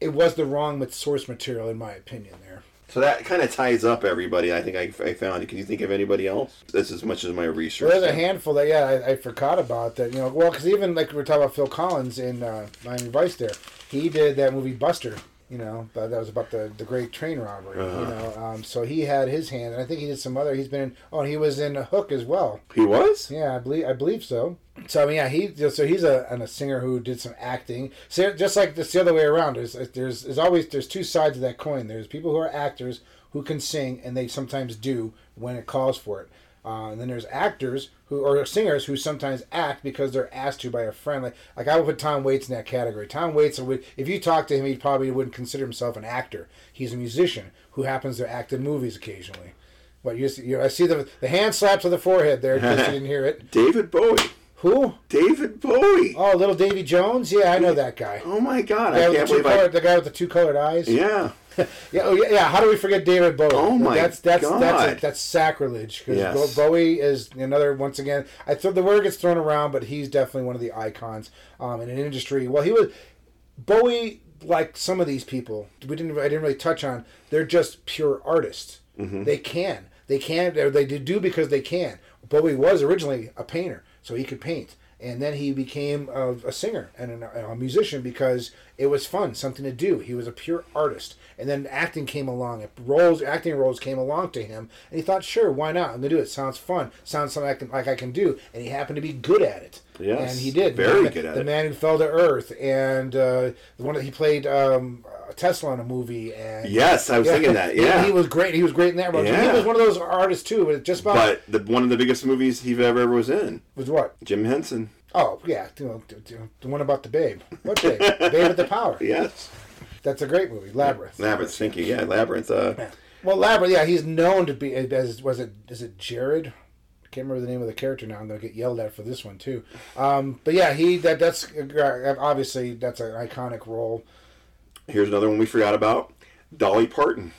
it was the wrong with source material in my opinion. There, So that kind of ties up everybody. I think I, I found. Can you think of anybody else? That's as much as my research. well, there's a handful that yeah I, I forgot about that. You know, well because even like we were talking about Phil Collins in uh, Miami Vice, there he did that movie Buster. You know, but that was about the, the great train robbery. You know, um, so he had his hand, and I think he did some other. He's been in. Oh, he was in Hook as well. He was. Yeah, I believe I believe so. So I mean, yeah, he so he's a, and a singer who did some acting. So just like this, the other way around. There's there's there's always there's two sides of that coin. There's people who are actors who can sing, and they sometimes do when it calls for it. Uh, and then there's actors who or singers who sometimes act because they're asked to by a friend. Like, like I would put Tom Waits in that category. Tom Waits, would, if you talk to him, he probably wouldn't consider himself an actor. He's a musician who happens to act in movies occasionally. But you, see, you I see the the hand slap to the forehead there. In you didn't hear it. David Bowie. Who? David Bowie. Oh, little Davy Jones. Yeah, I know that guy. Oh my god! The guy, I can't believe I. the guy with the two colored eyes. Yeah. Yeah, oh, yeah, yeah. How do we forget David Bowie? Oh, my that's that's God. that's that's sacrilege because Yes. Bowie is another once again. I thought the word gets thrown around, but he's definitely one of the icons um, in an industry. Well, he was Bowie, like some of these people we didn't I didn't really touch on. They're just pure artists. Mm-hmm. They can. they can they do because they can. Bowie was originally a painter, so he could paint, and then he became a, a singer and a, a musician because it was fun, something to do. He was a pure artist, and then acting came along. It Roles, acting roles came along to him, and he thought, sure, why not? I'm gonna do it. Sounds fun. Sounds something I can, like I can do, and he happened to be good at it. Yes, and he did. very the, good at the it. The man Who Fell to Earth, and uh, the one that he played um, Tesla in a movie, and Yes, I was thinking that. Yeah, he, was great. He was great in that role. Yeah. He was one of those artists too. But just about but the, one of the biggest movies he ever was in, was what? Jim Henson. Oh yeah, the one about the babe. What babe? babe with the power. Yes, That's a great movie. Labyrinth. Labyrinth. Thank you. Yeah, Labyrinth. Uh, Yeah. Well, Labyrinth. Yeah, he's known to be as was it is it Jared? I can't remember the name of the character now. I'm gonna get yelled at for this one too. Um, but yeah, he that that's uh, obviously that's an iconic role. here's another one we forgot about. Dolly Parton.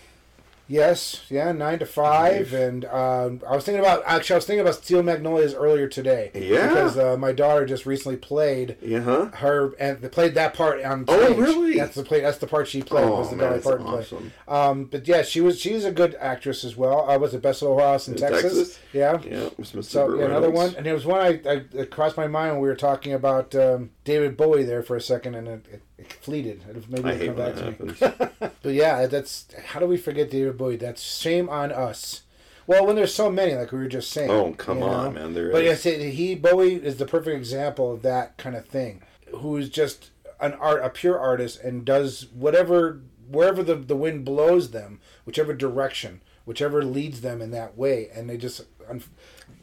Yes, yeah, nine to five, and um, I was thinking about actually I was thinking about Steel Magnolias earlier today. Yeah. because uh, my daughter just recently played Yeah, huh? her and they played that part on Oh, really? That's the play. That's the part she played. Oh, was the man, that's play. awesome. Um, but yeah, she was she's a good actress as well. I was at Best Little House in, In Texas? Texas? Yeah. Yeah. So yeah, another one, and there was one I, I it crossed my mind when we were talking about um, David Bowie there for a second, and it, it, it fleeted. Maybe I it'll come back that to me. But yeah, that's how do we forget David Bowie? That's shame on us. Well, when there's so many, like we were just saying. Oh, come you on, man, there but is. yes, he Bowie is the perfect example of that kind of thing. Who's just an art, a pure artist, and does whatever wherever the the wind blows them, whichever direction, whichever leads them in that way, and they just.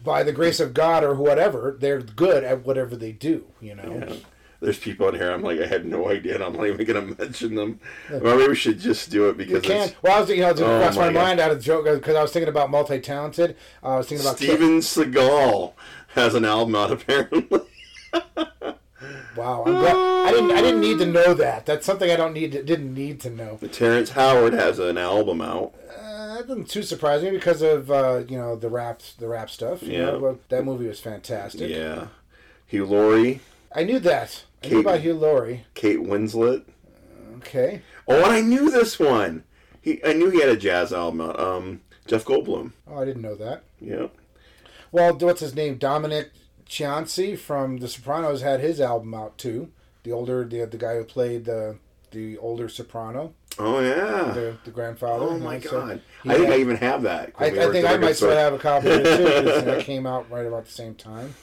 By the grace of God or whatever, they're good at whatever they do. You know. Yeah. There's people in here. I'm like, I had no idea, and I'm not even gonna mention them. Well, maybe we should just do it because You can. Well, I was, you know, to Oh cross my, my mind out of joke because I was thinking about multi-talented. Uh, I was thinking about Steven Seagal has an album out apparently. Wow, I'm glad. I didn't. I didn't need to know that. That's something I don't need. To, didn't need to know. Terrence Howard has an album out. Uh, that doesn't too surprise me because of uh, you know the rap, the rap stuff. You Yeah. know, but that movie was fantastic. Yeah, Hugh Laurie, I knew that. I knew Kate- about Hugh Laurie. Kate Winslet. Okay. Oh, and I knew this one. He, I knew he had a jazz album out. Um, Jeff Goldblum. Oh, I didn't know that. Yeah. Well, what's his name? Dominic Chianese from The Sopranos had his album out too. The older, the the guy who played the the older soprano, Oh yeah. the the grandfather. Oh my god. I think had- I even have that. I, We I think I might still have a copy of it too. that came out right about the same time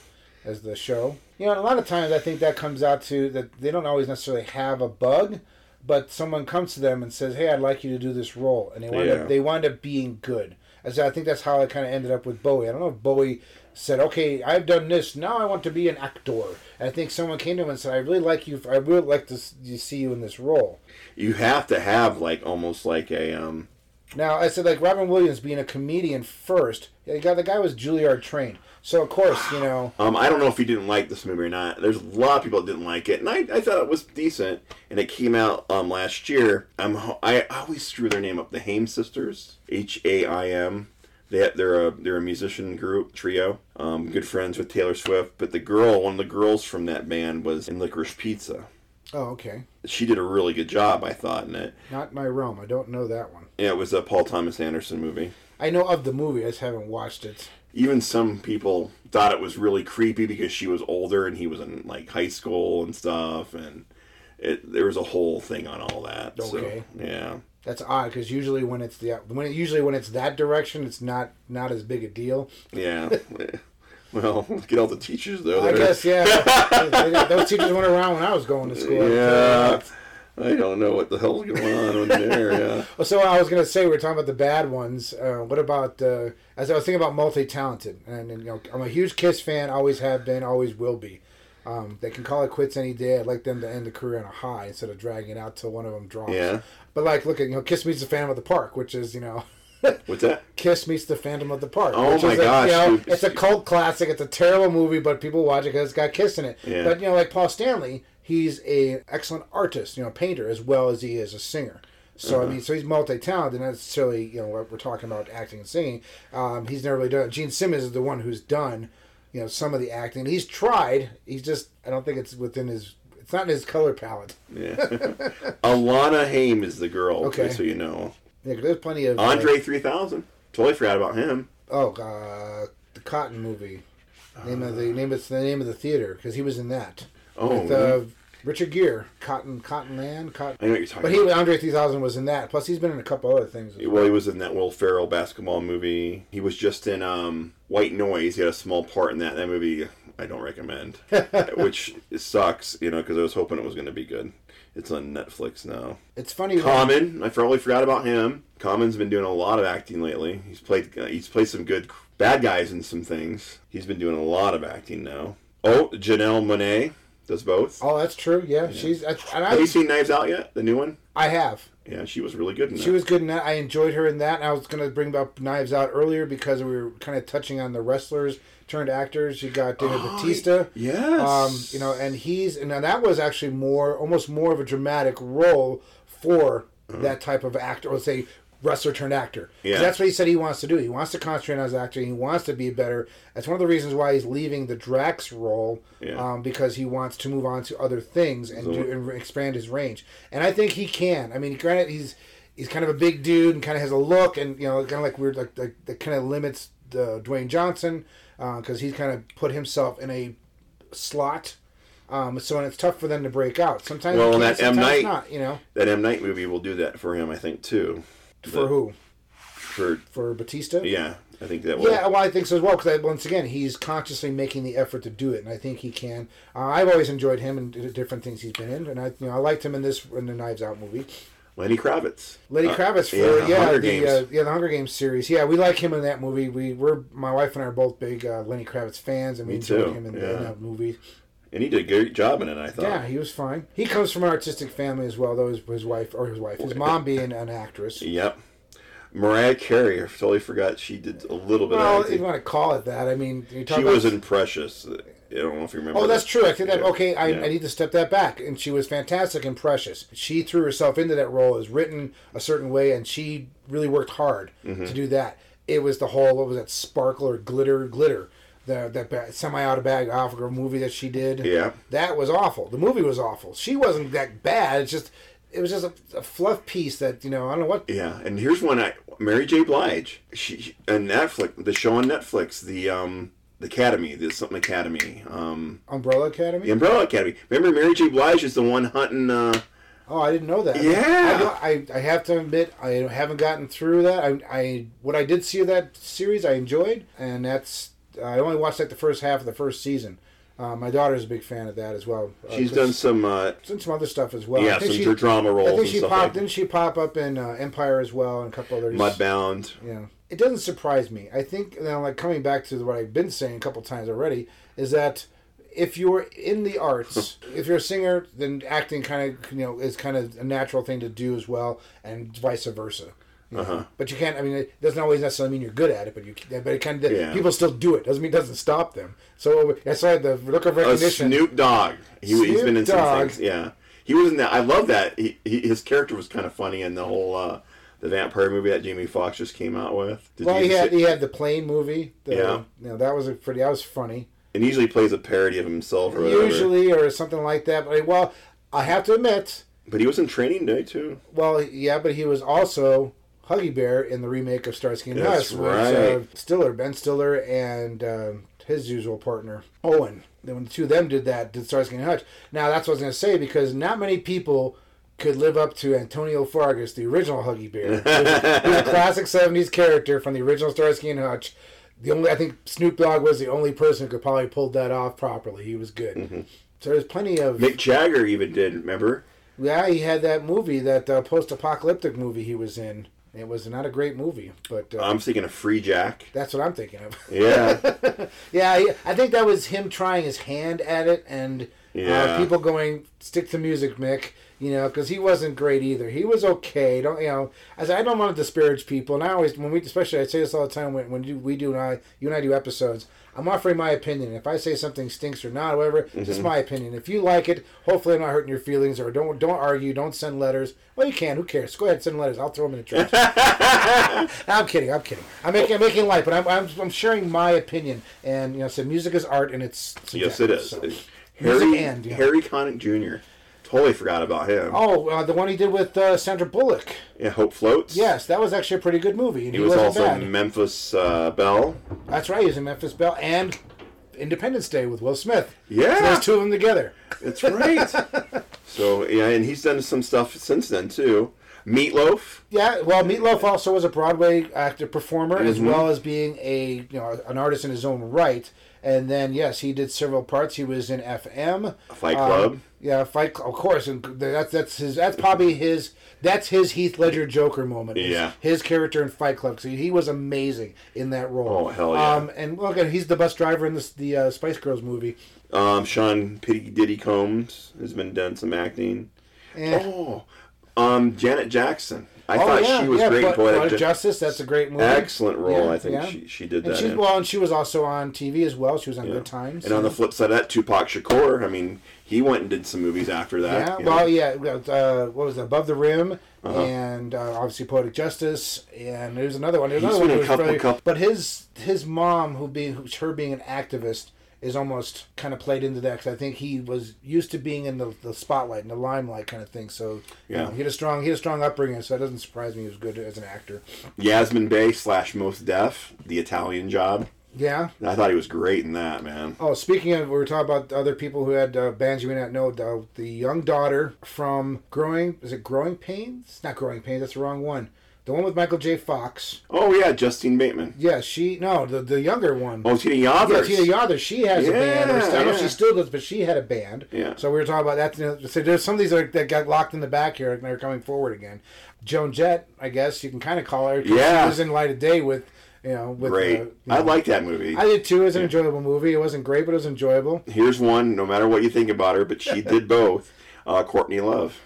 as the show. You know, and a lot of times I think that comes out to that they don't always necessarily have a bug, but someone comes to them and says, "Hey, I'd like you to do this role," and they wind Yeah. up they wind up being good. I think that's how I kind of ended up with Bowie. I don't know if Bowie said, "Okay, I've done this. Now I want to be an actor." And I think someone came to him and said, "I really like you. I really like to see you in this role." You have to have like almost like a um. Now I said like Robin Williams being a comedian first. Yeah, the guy the guy was Juilliard trained, so of course you know. Um, I don't know if he didn't like this movie or not. There's a lot of people that didn't like it, and I, I thought it was decent. And it came out um last year. I'm I always screw their name up. The Haim sisters, H A I M. They they're a they're a musician group trio. Um, good friends with Taylor Swift. But the girl, one of the girls from that band, was in Licorice Pizza. Oh, okay. She did a really good job, I thought, in it. Not my realm. I don't know that one. Yeah, it was a Paul Thomas Anderson movie. I know of the movie. I just haven't watched it. even some people thought it was really creepy because she was older and he was in like high school and stuff and it there was a whole thing on all that Okay. so yeah That's odd because usually when it's the when it, usually when it's that direction, it's not not as big a deal. yeah well get all the teachers though I guess yeah. Those teachers went around when I was going to school. yeah i don't know what the hell's going on in there yeah Well, so I was gonna say we were talking about the bad ones. Uh, what about uh, as I was thinking about multi-talented, and, and, you know I'm a huge Kiss fan, always have been, always will be. Um, they can call it quits any day. I'd like them to end the career on a high instead of dragging it out till one of them drops. Yeah. But like, look at you know, Kiss meets the Phantom of the Park, which is you know, what's that Kiss meets the Phantom of the Park. Oh my is gosh, You know, it's a cult classic. It's a terrible movie, but people watch it because it's got Kiss in it. Yeah. But you know, like Paul Stanley, he's a excellent artist, you know, painter as well as he is a singer. So Uh-huh. I mean, so he's multi-talented. Not necessarily, you know, what we're talking about acting and singing. Um, he's never really done. it. Gene Simmons is the one who's done, you know, some of the acting. He's tried. He's just, I don't think it's within his. It's not in his color palette. yeah alana haim is the girl Okay. just so you know Yeah, there's plenty of uh, andre 3000 totally forgot about him oh, uh, the Cotton movie. Name of the name of the name of the theater because he was in that. Oh, with uh, Richard Gere, Cotton Cotton Land, Cotton. I know what you're talking about. But he. Andre 3000 was in that. Plus, he's been in a couple other things. as Well, he was in that Will Ferrell basketball movie. He was just in um, White Noise. He had a small part in that. That movie I don't recommend, which sucks, you know, because I was hoping it was going to be good. It's on Netflix now. It's funny. Common, I probably forgot about him. Common's been doing a lot of acting lately. He's played uh, he's played some good bad guys in some things. He's been doing a lot of acting now. Oh, Janelle Monáe does both. Oh, that's true. Yeah, she's. I, and Have you seen Knives Out yet? The new one? I have. Yeah, she was really good in that. She was good in that. I enjoyed her in that. And I was going to bring up Knives Out earlier because we were kind of touching on the wrestlers turned actors. You got David Batista. Yes. Um, you know, and he's and now that was actually more, almost more of a dramatic role for that type of actor, or say wrestler turned actor. Yeah. That's what he said he wants to do. He wants to concentrate on his acting. He wants to be better. That's one of the reasons why he's leaving the Drax role, Yeah. um, because he wants to move on to other things and, do, and expand his range. And I think he can. I mean, granted, he's he's kind of a big dude and kind of has a look, and you know, kind of like weird, like, like that kind of limits the Dwayne Johnson because he's kind of put himself in a slot. Um, so and it's tough for them to break out. Sometimes Well, can, that M Night, not. You know, that M Night movie will do that for him, I think too. For who? For For Batista? yeah, I think that will. Yeah, well, I think so as well. Because once again, he's consciously making the effort to do it, and I think he can. Uh, I've always enjoyed him and the different things he's been in, and I, you know, I liked him in this in the Knives Out movie. Lenny Kravitz. Lenny Uh, Kravitz for yeah, Hunger the uh, yeah the Hunger Games series. Yeah, we like him in that movie. We we're my wife and I are both big uh, Lenny Kravitz fans, and we Me enjoyed too, him in, yeah. the, in that movie. And he did a great job in it. I thought. Yeah, he was fine. He comes from an artistic family as well, though his, his wife or his wife, his mom being an actress. Yep. Mariah Carey. I totally forgot she did a little bit Well, of if you want to call it that, I mean, She about- was in Precious. I don't know if you remember. Oh, that's that. true. I think that Yeah. okay. I, Yeah. I need to step that back, and she was fantastic and precious. She threw herself into that role, is written a certain way, and she really worked hard Mm-hmm. to do that. It was the whole what was that sparkle or glitter glitter, the that semi out of bag Africa movie that she did. Yeah. that was awful. The movie was awful. She wasn't that bad. It's just it was just a, a fluff piece that you know I don't know what. Yeah, and here's one. I Mary J. Blige. She and Netflix. The show on Netflix. The um the Academy. The something Academy. Um Umbrella Academy. the Umbrella Academy. Remember Mary J. Blige is the one hunting. uh Oh, I didn't know that. Yeah. I, I, I have to admit I haven't gotten through that. I, I what I did see of that series I enjoyed, and that's I only watched like the first half of the first season. Uh, my daughter's a big fan of that as well. Uh, She's done some. uh done some other stuff as well. Yeah, I think some she, drama roles I think she popped. like- Didn't she pop up in uh, Empire as well and a couple others? Mudbound. Yeah, it doesn't surprise me. I think you know, like coming back to what I've been saying a couple times already is that if you're in the arts, if you're a singer, then acting kind of you know is kind of a natural thing to do as well, and vice versa. Uh-huh. But you can't. I mean, it doesn't always necessarily mean you're good at it, but you. But it kind of Yeah. people still do it. Doesn't mean it doesn't stop them. So I saw the look of Uh, recognition. Snoop Dogg. He, he's Snoop been in some things. Yeah, he was in that. I love that. He, he his character was kind of funny in the whole uh the vampire movie that Jamie Foxx just came out with. Did well, he had see- he had the plane movie. The, Yeah. You know, that was a pretty. That was funny. and usually plays a parody of himself or whatever. Usually, or something like that. But well, I have to admit. But he was in Training Day too. Well, yeah, but he was also Huggy Bear in the remake of Starsky and Hutch with right. uh, Stiller, Ben Stiller, and um his usual partner Owen. Then when the two of them did that, did Starsky and Hutch. Now that's what I was going to say because not many people could live up to Antonio Fargas, the original Huggy Bear. He was a classic '70s character from the original Starsky and Hutch. The only I think Snoop Dogg was the only person who could probably pull that off properly. He was good. Mm-hmm. So there's plenty of Mick Jagger even did. Remember? yeah, he had that movie, that uh, post-apocalyptic movie he was in. It was not a great movie, but uh, I'm thinking of Free Jack. that's what I'm thinking of. Yeah, yeah, I think that was him trying his hand at it, and Yeah. uh, people going, "Stick to music, Mick." You know, because he wasn't great either. He was okay. Don't you know? As I don't want to disparage people, and I always when we, especially I say this all the time when when you, we do and I, you and I do episodes. I'm offering my opinion. If I say something stinks or not, whatever, it's Mm-hmm. just my opinion. If you like it, hopefully I'm not hurting your feelings, or don't don't argue, don't send letters. Well, you can. Who cares? Go ahead, send letters. I'll throw them in the trash. I'm kidding. I'm kidding. I'm making I'm making light, but I'm, I'm I'm sharing my opinion. And you know, so music is art, and it's yes, it is. subjective, so. Harry Music and, yeah. Harry Connick Jr. Totally forgot about him. Oh, uh, the one he did with uh, Sandra Bullock. Yeah, Hope Floats. Yes, that was actually a pretty good movie. And He he, was also bad. Memphis uh, Belle. That's right. He was in Memphis Belle and Independence Day with Will Smith. Yeah. So there's two of them together. That's right. so yeah, and he's done some stuff since then too. Meatloaf. Yeah, well, Meatloaf also was a Broadway actor performer as Mhm. well as being a you know an artist in his own right. And then yes, he did several parts. He was in FM, Fight um, Club. yeah, Fight Club, of course, and that's that's his that's probably his that's his Heath Ledger Joker moment. Yeah. his character in Fight Club. So he was amazing in that role. Oh, hell yeah. Um, and look, and he's the bus driver in this the uh, Spice Girls movie. Um, Sean Pitty Diddy Combs has been done some acting. Eh. Oh, um, Janet Jackson. I Oh, thought yeah, she was yeah, great in Poetic Poetic Ju- Justice. That's a great movie. Excellent role. Yeah, I think she she did And that. she's well, and she was also on TV as well. She was on. Good Times. And on the flip side of that, Tupac Shakur. I mean, he went and did some movies after that. yeah, you know. well, yeah. Uh, what was it? Above the Rim, Uh-huh. and uh, obviously Poetic Justice, and there's another one. There's He's another one. been who was couple- really- But his his mom, who being who's her being an activist, is almost kind of played into that because I think he was used to being in the, the spotlight and the limelight kind of thing. So you Yeah. know, he had a strong he had a strong upbringing. So it doesn't surprise me he was good as an actor. Yasiin Bey slash Mos Def, the Italian job. Yeah. I thought he was great in that man. Oh, speaking of, we were talking about other people who had uh, bands you may not know. The, the young daughter from Growing, is it Growing Pains? Not Growing Pains. That's the wrong one. The one with Michael J. Fox. Oh yeah, Justine Bateman. Yeah, she no, the the younger one. Oh, Tina yeah, Yothers. Tina Yothers. She has a band. I don't know if she still does, but she had a band. Yeah. So we were talking about that. You know, so there's some of these are, that got locked in the back here, and they're coming forward again. Joan Jett, I guess you can kind of call her. Yeah. She was in Light of Day with, you know, with. Great. Uh, you I like that movie. I did too. It was an Yeah. enjoyable movie. It wasn't great, but it was enjoyable. Here's one. No matter what you think about her, but she did both. Uh, Courtney Love.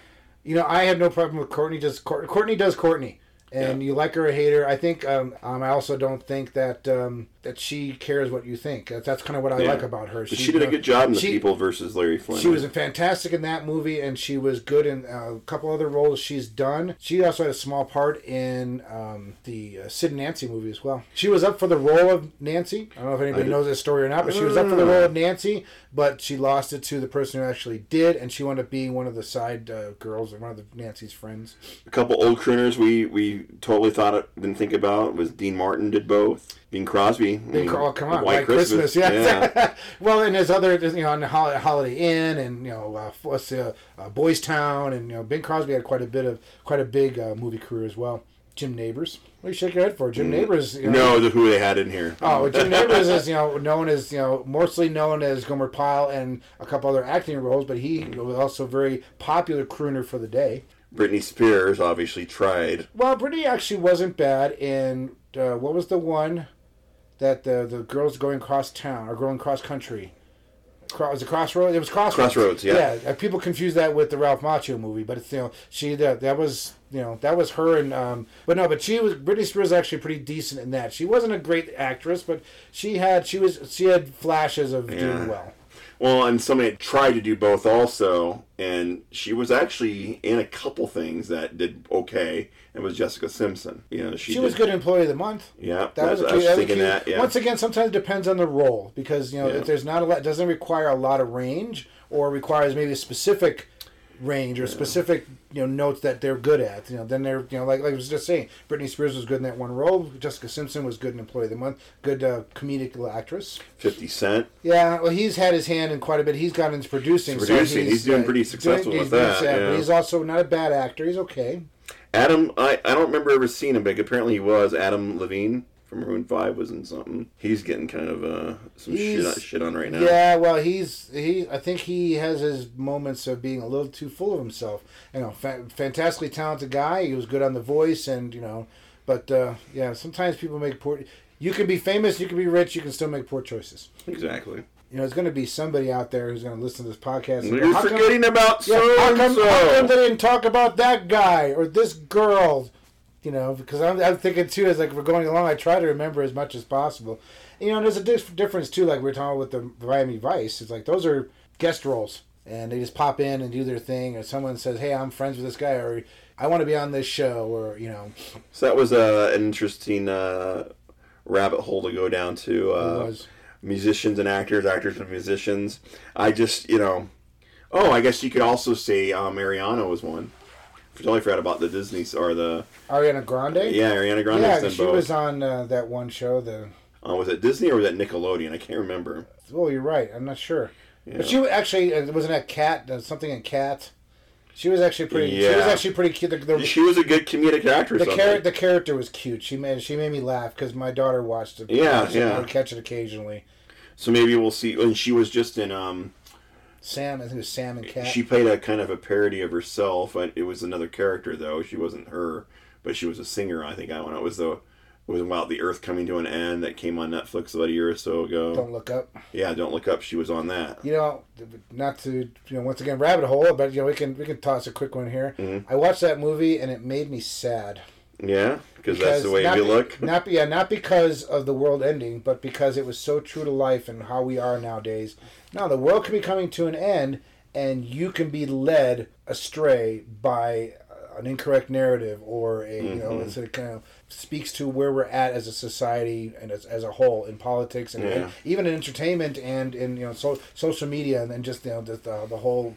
You know, I have no problem with Courtney. Just Cour- Courtney does Courtney, and you like her or hate her. I think. Um, um, I also don't think that um, that she cares what you think. That's, that's kind of what I Yeah. like about her. But she, did a uh, good job in The she- People versus Larry Flynt. She was fantastic in that movie, and she was good in uh, a couple other roles she's done. She also had a small part in um, the uh, Sid and Nancy movie as well. She was up for the role of Nancy. I don't know if anybody I- knows this story or not, but she was up for the role of Nancy, but she lost it to the person who actually did, and she wound up being one of the side uh, girls, or one of the Nancy's friends. a couple old crooners we we totally thought it, didn't think about was Dean Martin did both. Bing Crosby. I mean, oh, come on, White, Christmas. yeah. well, and there's other, you know, on the Holiday Inn, and you know, uh, what's the uh, Boys Town, and you know, Bing Crosby had quite a bit of quite a big uh, movie career as well. Jim Nabors, what do you shake your head for? Jim Nabors, you know, no, the, who they had in here. Oh, Jim Nabors is you know known as you know mostly known as Gomer Pyle and a couple other acting roles, but he was also a very popular crooner for the day. Britney Spears obviously tried. Well, Britney actually wasn't bad in uh, what was the one that the the girls going cross town or going cross country. Cro- was it Crossroads? It was Crossroads. Crossroads, yeah. Yeah, uh, people confuse that with the Ralph Macchio movie, but it's you know she that that was you know that was her and um but no, but she was Britney Spears was actually pretty decent in that. She wasn't a great actress, but she had she was she had flashes of Yeah. doing well. Well, and somebody tried to do both also, and she was actually in a couple things that did okay. It was Jessica Simpson. You know, she, She, was good employee of the month. Yeah, That was, a I was key- that was thinking that. Yeah, Once again, sometimes it depends on the role because you know Yeah. if there's not a lot, doesn't require a lot of range or requires maybe a specific range or specific you know notes that they're good at. You know, then they're you know like like I was just saying, Britney Spears was good in that one role. Jessica Simpson was good in Employee of the Month. Good uh, comedic actress. Fifty Cent. Yeah, well, he's had his hand in quite a bit. He's gotten into producing. so Producing. He's doing pretty successful he's with that, sad, yeah. But he's also not a bad actor. He's okay. Adam, I, I don't remember ever seeing him, but apparently he was. Adam Levine from Maroon Five was in something. He's getting kind of uh, some shit on, shit on right now. Yeah, well, he's he. I think he has his moments of being a little too full of himself. You know, fa- fantastically talented guy. He was good on The Voice, and you know, but uh, yeah, sometimes people make poor. You can be famous, you can be rich, you can still make poor choices. exactly. You know, there's going to be somebody out there who's going to listen to this podcast. and go, You're "How come- forgetting about yeah, so how and come, how come they didn't talk about that guy or this girl? You know, because I'm, I'm thinking too, as like we're going along, I try to remember as much as possible. You know, there's a dif- difference too, like we are talking with the Miami Vice. It's like those are guest roles, and they just pop in and do their thing, or someone says, "Hey, I'm friends with this guy," or "I want to be on this show," or you know, So that was uh, an interesting uh, rabbit hole to go down to. Uh, musicians and actors, actors and musicians. I just, you know, Oh, I guess you could also say um, Ariana was one. I totally forgot about the Disney or the Ariana Grande. yeah Ariana Grande. yeah, she both. was on uh, that one show. The Uh, was it Disney or was it Nickelodeon? I can't remember. oh, you're right. I'm not sure, Yeah. but she actually uh, wasn't that cat something in cat. She was actually pretty. Yeah. She was actually pretty cute. The, the, She was a good comedic actress. the, char- the character was cute. She made she made me laugh because my daughter watched it. Yeah, yeah. Would catch it occasionally. So maybe we'll see. And she was just in. Um, Sam, I think it was Sam and Cat. she played a kind of a parody of herself. It was another character though. She wasn't her, but she was a singer. I think I want it was the. It was about the Earth coming to an end that came on Netflix about a year or so ago. Don't look up. Yeah, don't look up. She was on that. You know, not to you know once again rabbit hole, but you know we can we can toss a quick one here. Mm-hmm. I watched that movie and it made me sad. Yeah, because that's the way not we look. Not be- yeah, not because of the world ending, but because it was so true to life and how we are nowadays. Now the world can be coming to an end, and you can be led astray by uh, an incorrect narrative or a you know Mm-hmm. it's a kind of speaks to where we're at as a society and as, as a whole in politics and, and even in entertainment and in you know so, social media and then just you know the the, the whole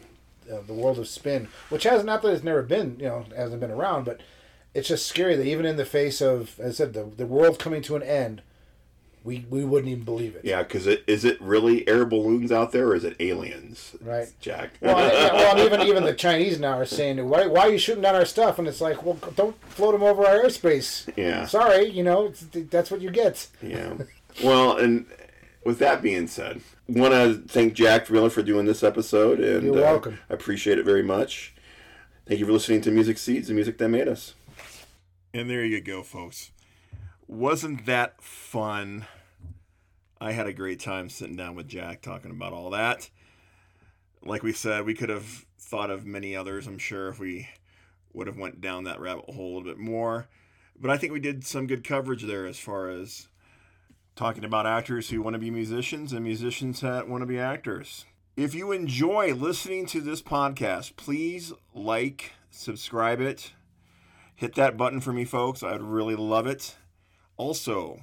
uh, the world of spin, which has not that it's never been you know hasn't been around, but it's just scary that even in the face of as I said the the world coming to an end, we we wouldn't even believe it. Yeah, because it is it really air balloons out there or is it aliens? Right. Jack. Well, I- yeah, well, even even the Chinese now are saying, "Why why are you shooting down our stuff?" And it's like, well, don't float them over our airspace. Yeah. Sorry, you know it's, that's what you get. Yeah. Well, and with that being said, want to thank Jack really for doing this episode, and You're uh. I appreciate it very much. Thank you for listening to Music Seeds, the music that made us. And there you go, folks. Wasn't that fun? I had a great time sitting down with Jack talking about all that. Like we said, we could have thought of many others, I'm sure, if we would have went down that rabbit hole a little bit more. But I think we did some good coverage there as far as talking about actors who want to be musicians and musicians that want to be actors. If you enjoy listening to this podcast, please like, subscribe it, hit that button for me, folks. I'd really love it. Also,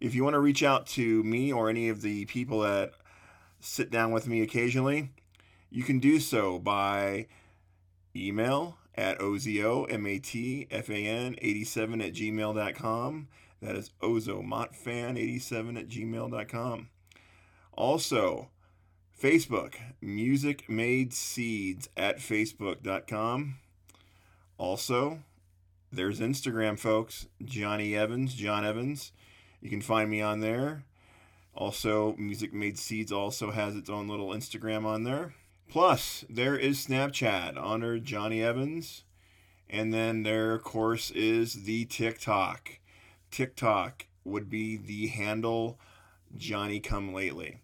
if you want to reach out to me or any of the people that sit down with me occasionally, you can do so by email at ozomatfan87 at gmail.com. That is ozomatfan87 at gmail.com. Also, Facebook, Music Made Seeds at facebook.com. Also, there's Instagram, folks. Johnny Evans, John Evans. You can find me on there. Also, Music Made Seeds also has its own little Instagram on there. Plus, there is Snapchat under Johnny Evans. And then there, of course, is the TikTok. TikTok would be the handle Johnny Come Lately.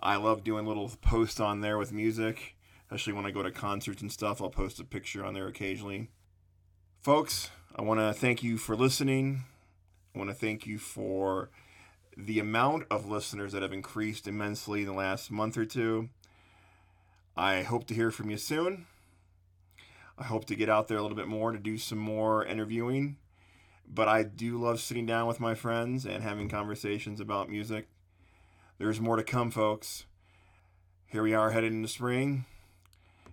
I love doing little posts on there with music, especially when I go to concerts and stuff. I'll post a picture on there occasionally. Folks, I want to thank you for listening. I want to thank you for the amount of listeners that have increased immensely in the last month or two. I hope to hear from you soon. I hope to get out there a little bit more to do some more interviewing. But I do love sitting down with my friends and having conversations about music. There's more to come, folks. Here we are headed into spring.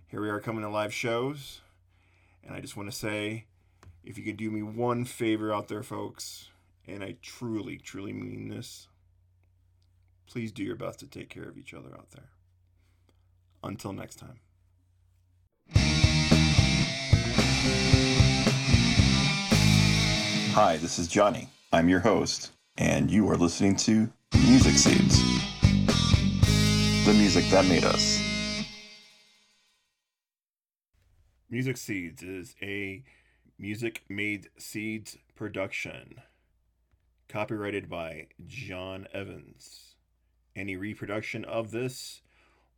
Here we are coming to live shows. And I just want to say if you could do me one favor out there, folks, and I truly, truly mean this, please do your best to take care of each other out there. Until next time. Hi, this is Johnny. I'm your host, and you are listening to Music Seeds, the music that made us. Music Seeds is a Music Made Seeds production. Copyrighted by John Evans. Any reproduction of this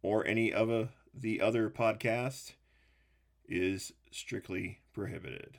or any of uh, the other podcast is strictly prohibited.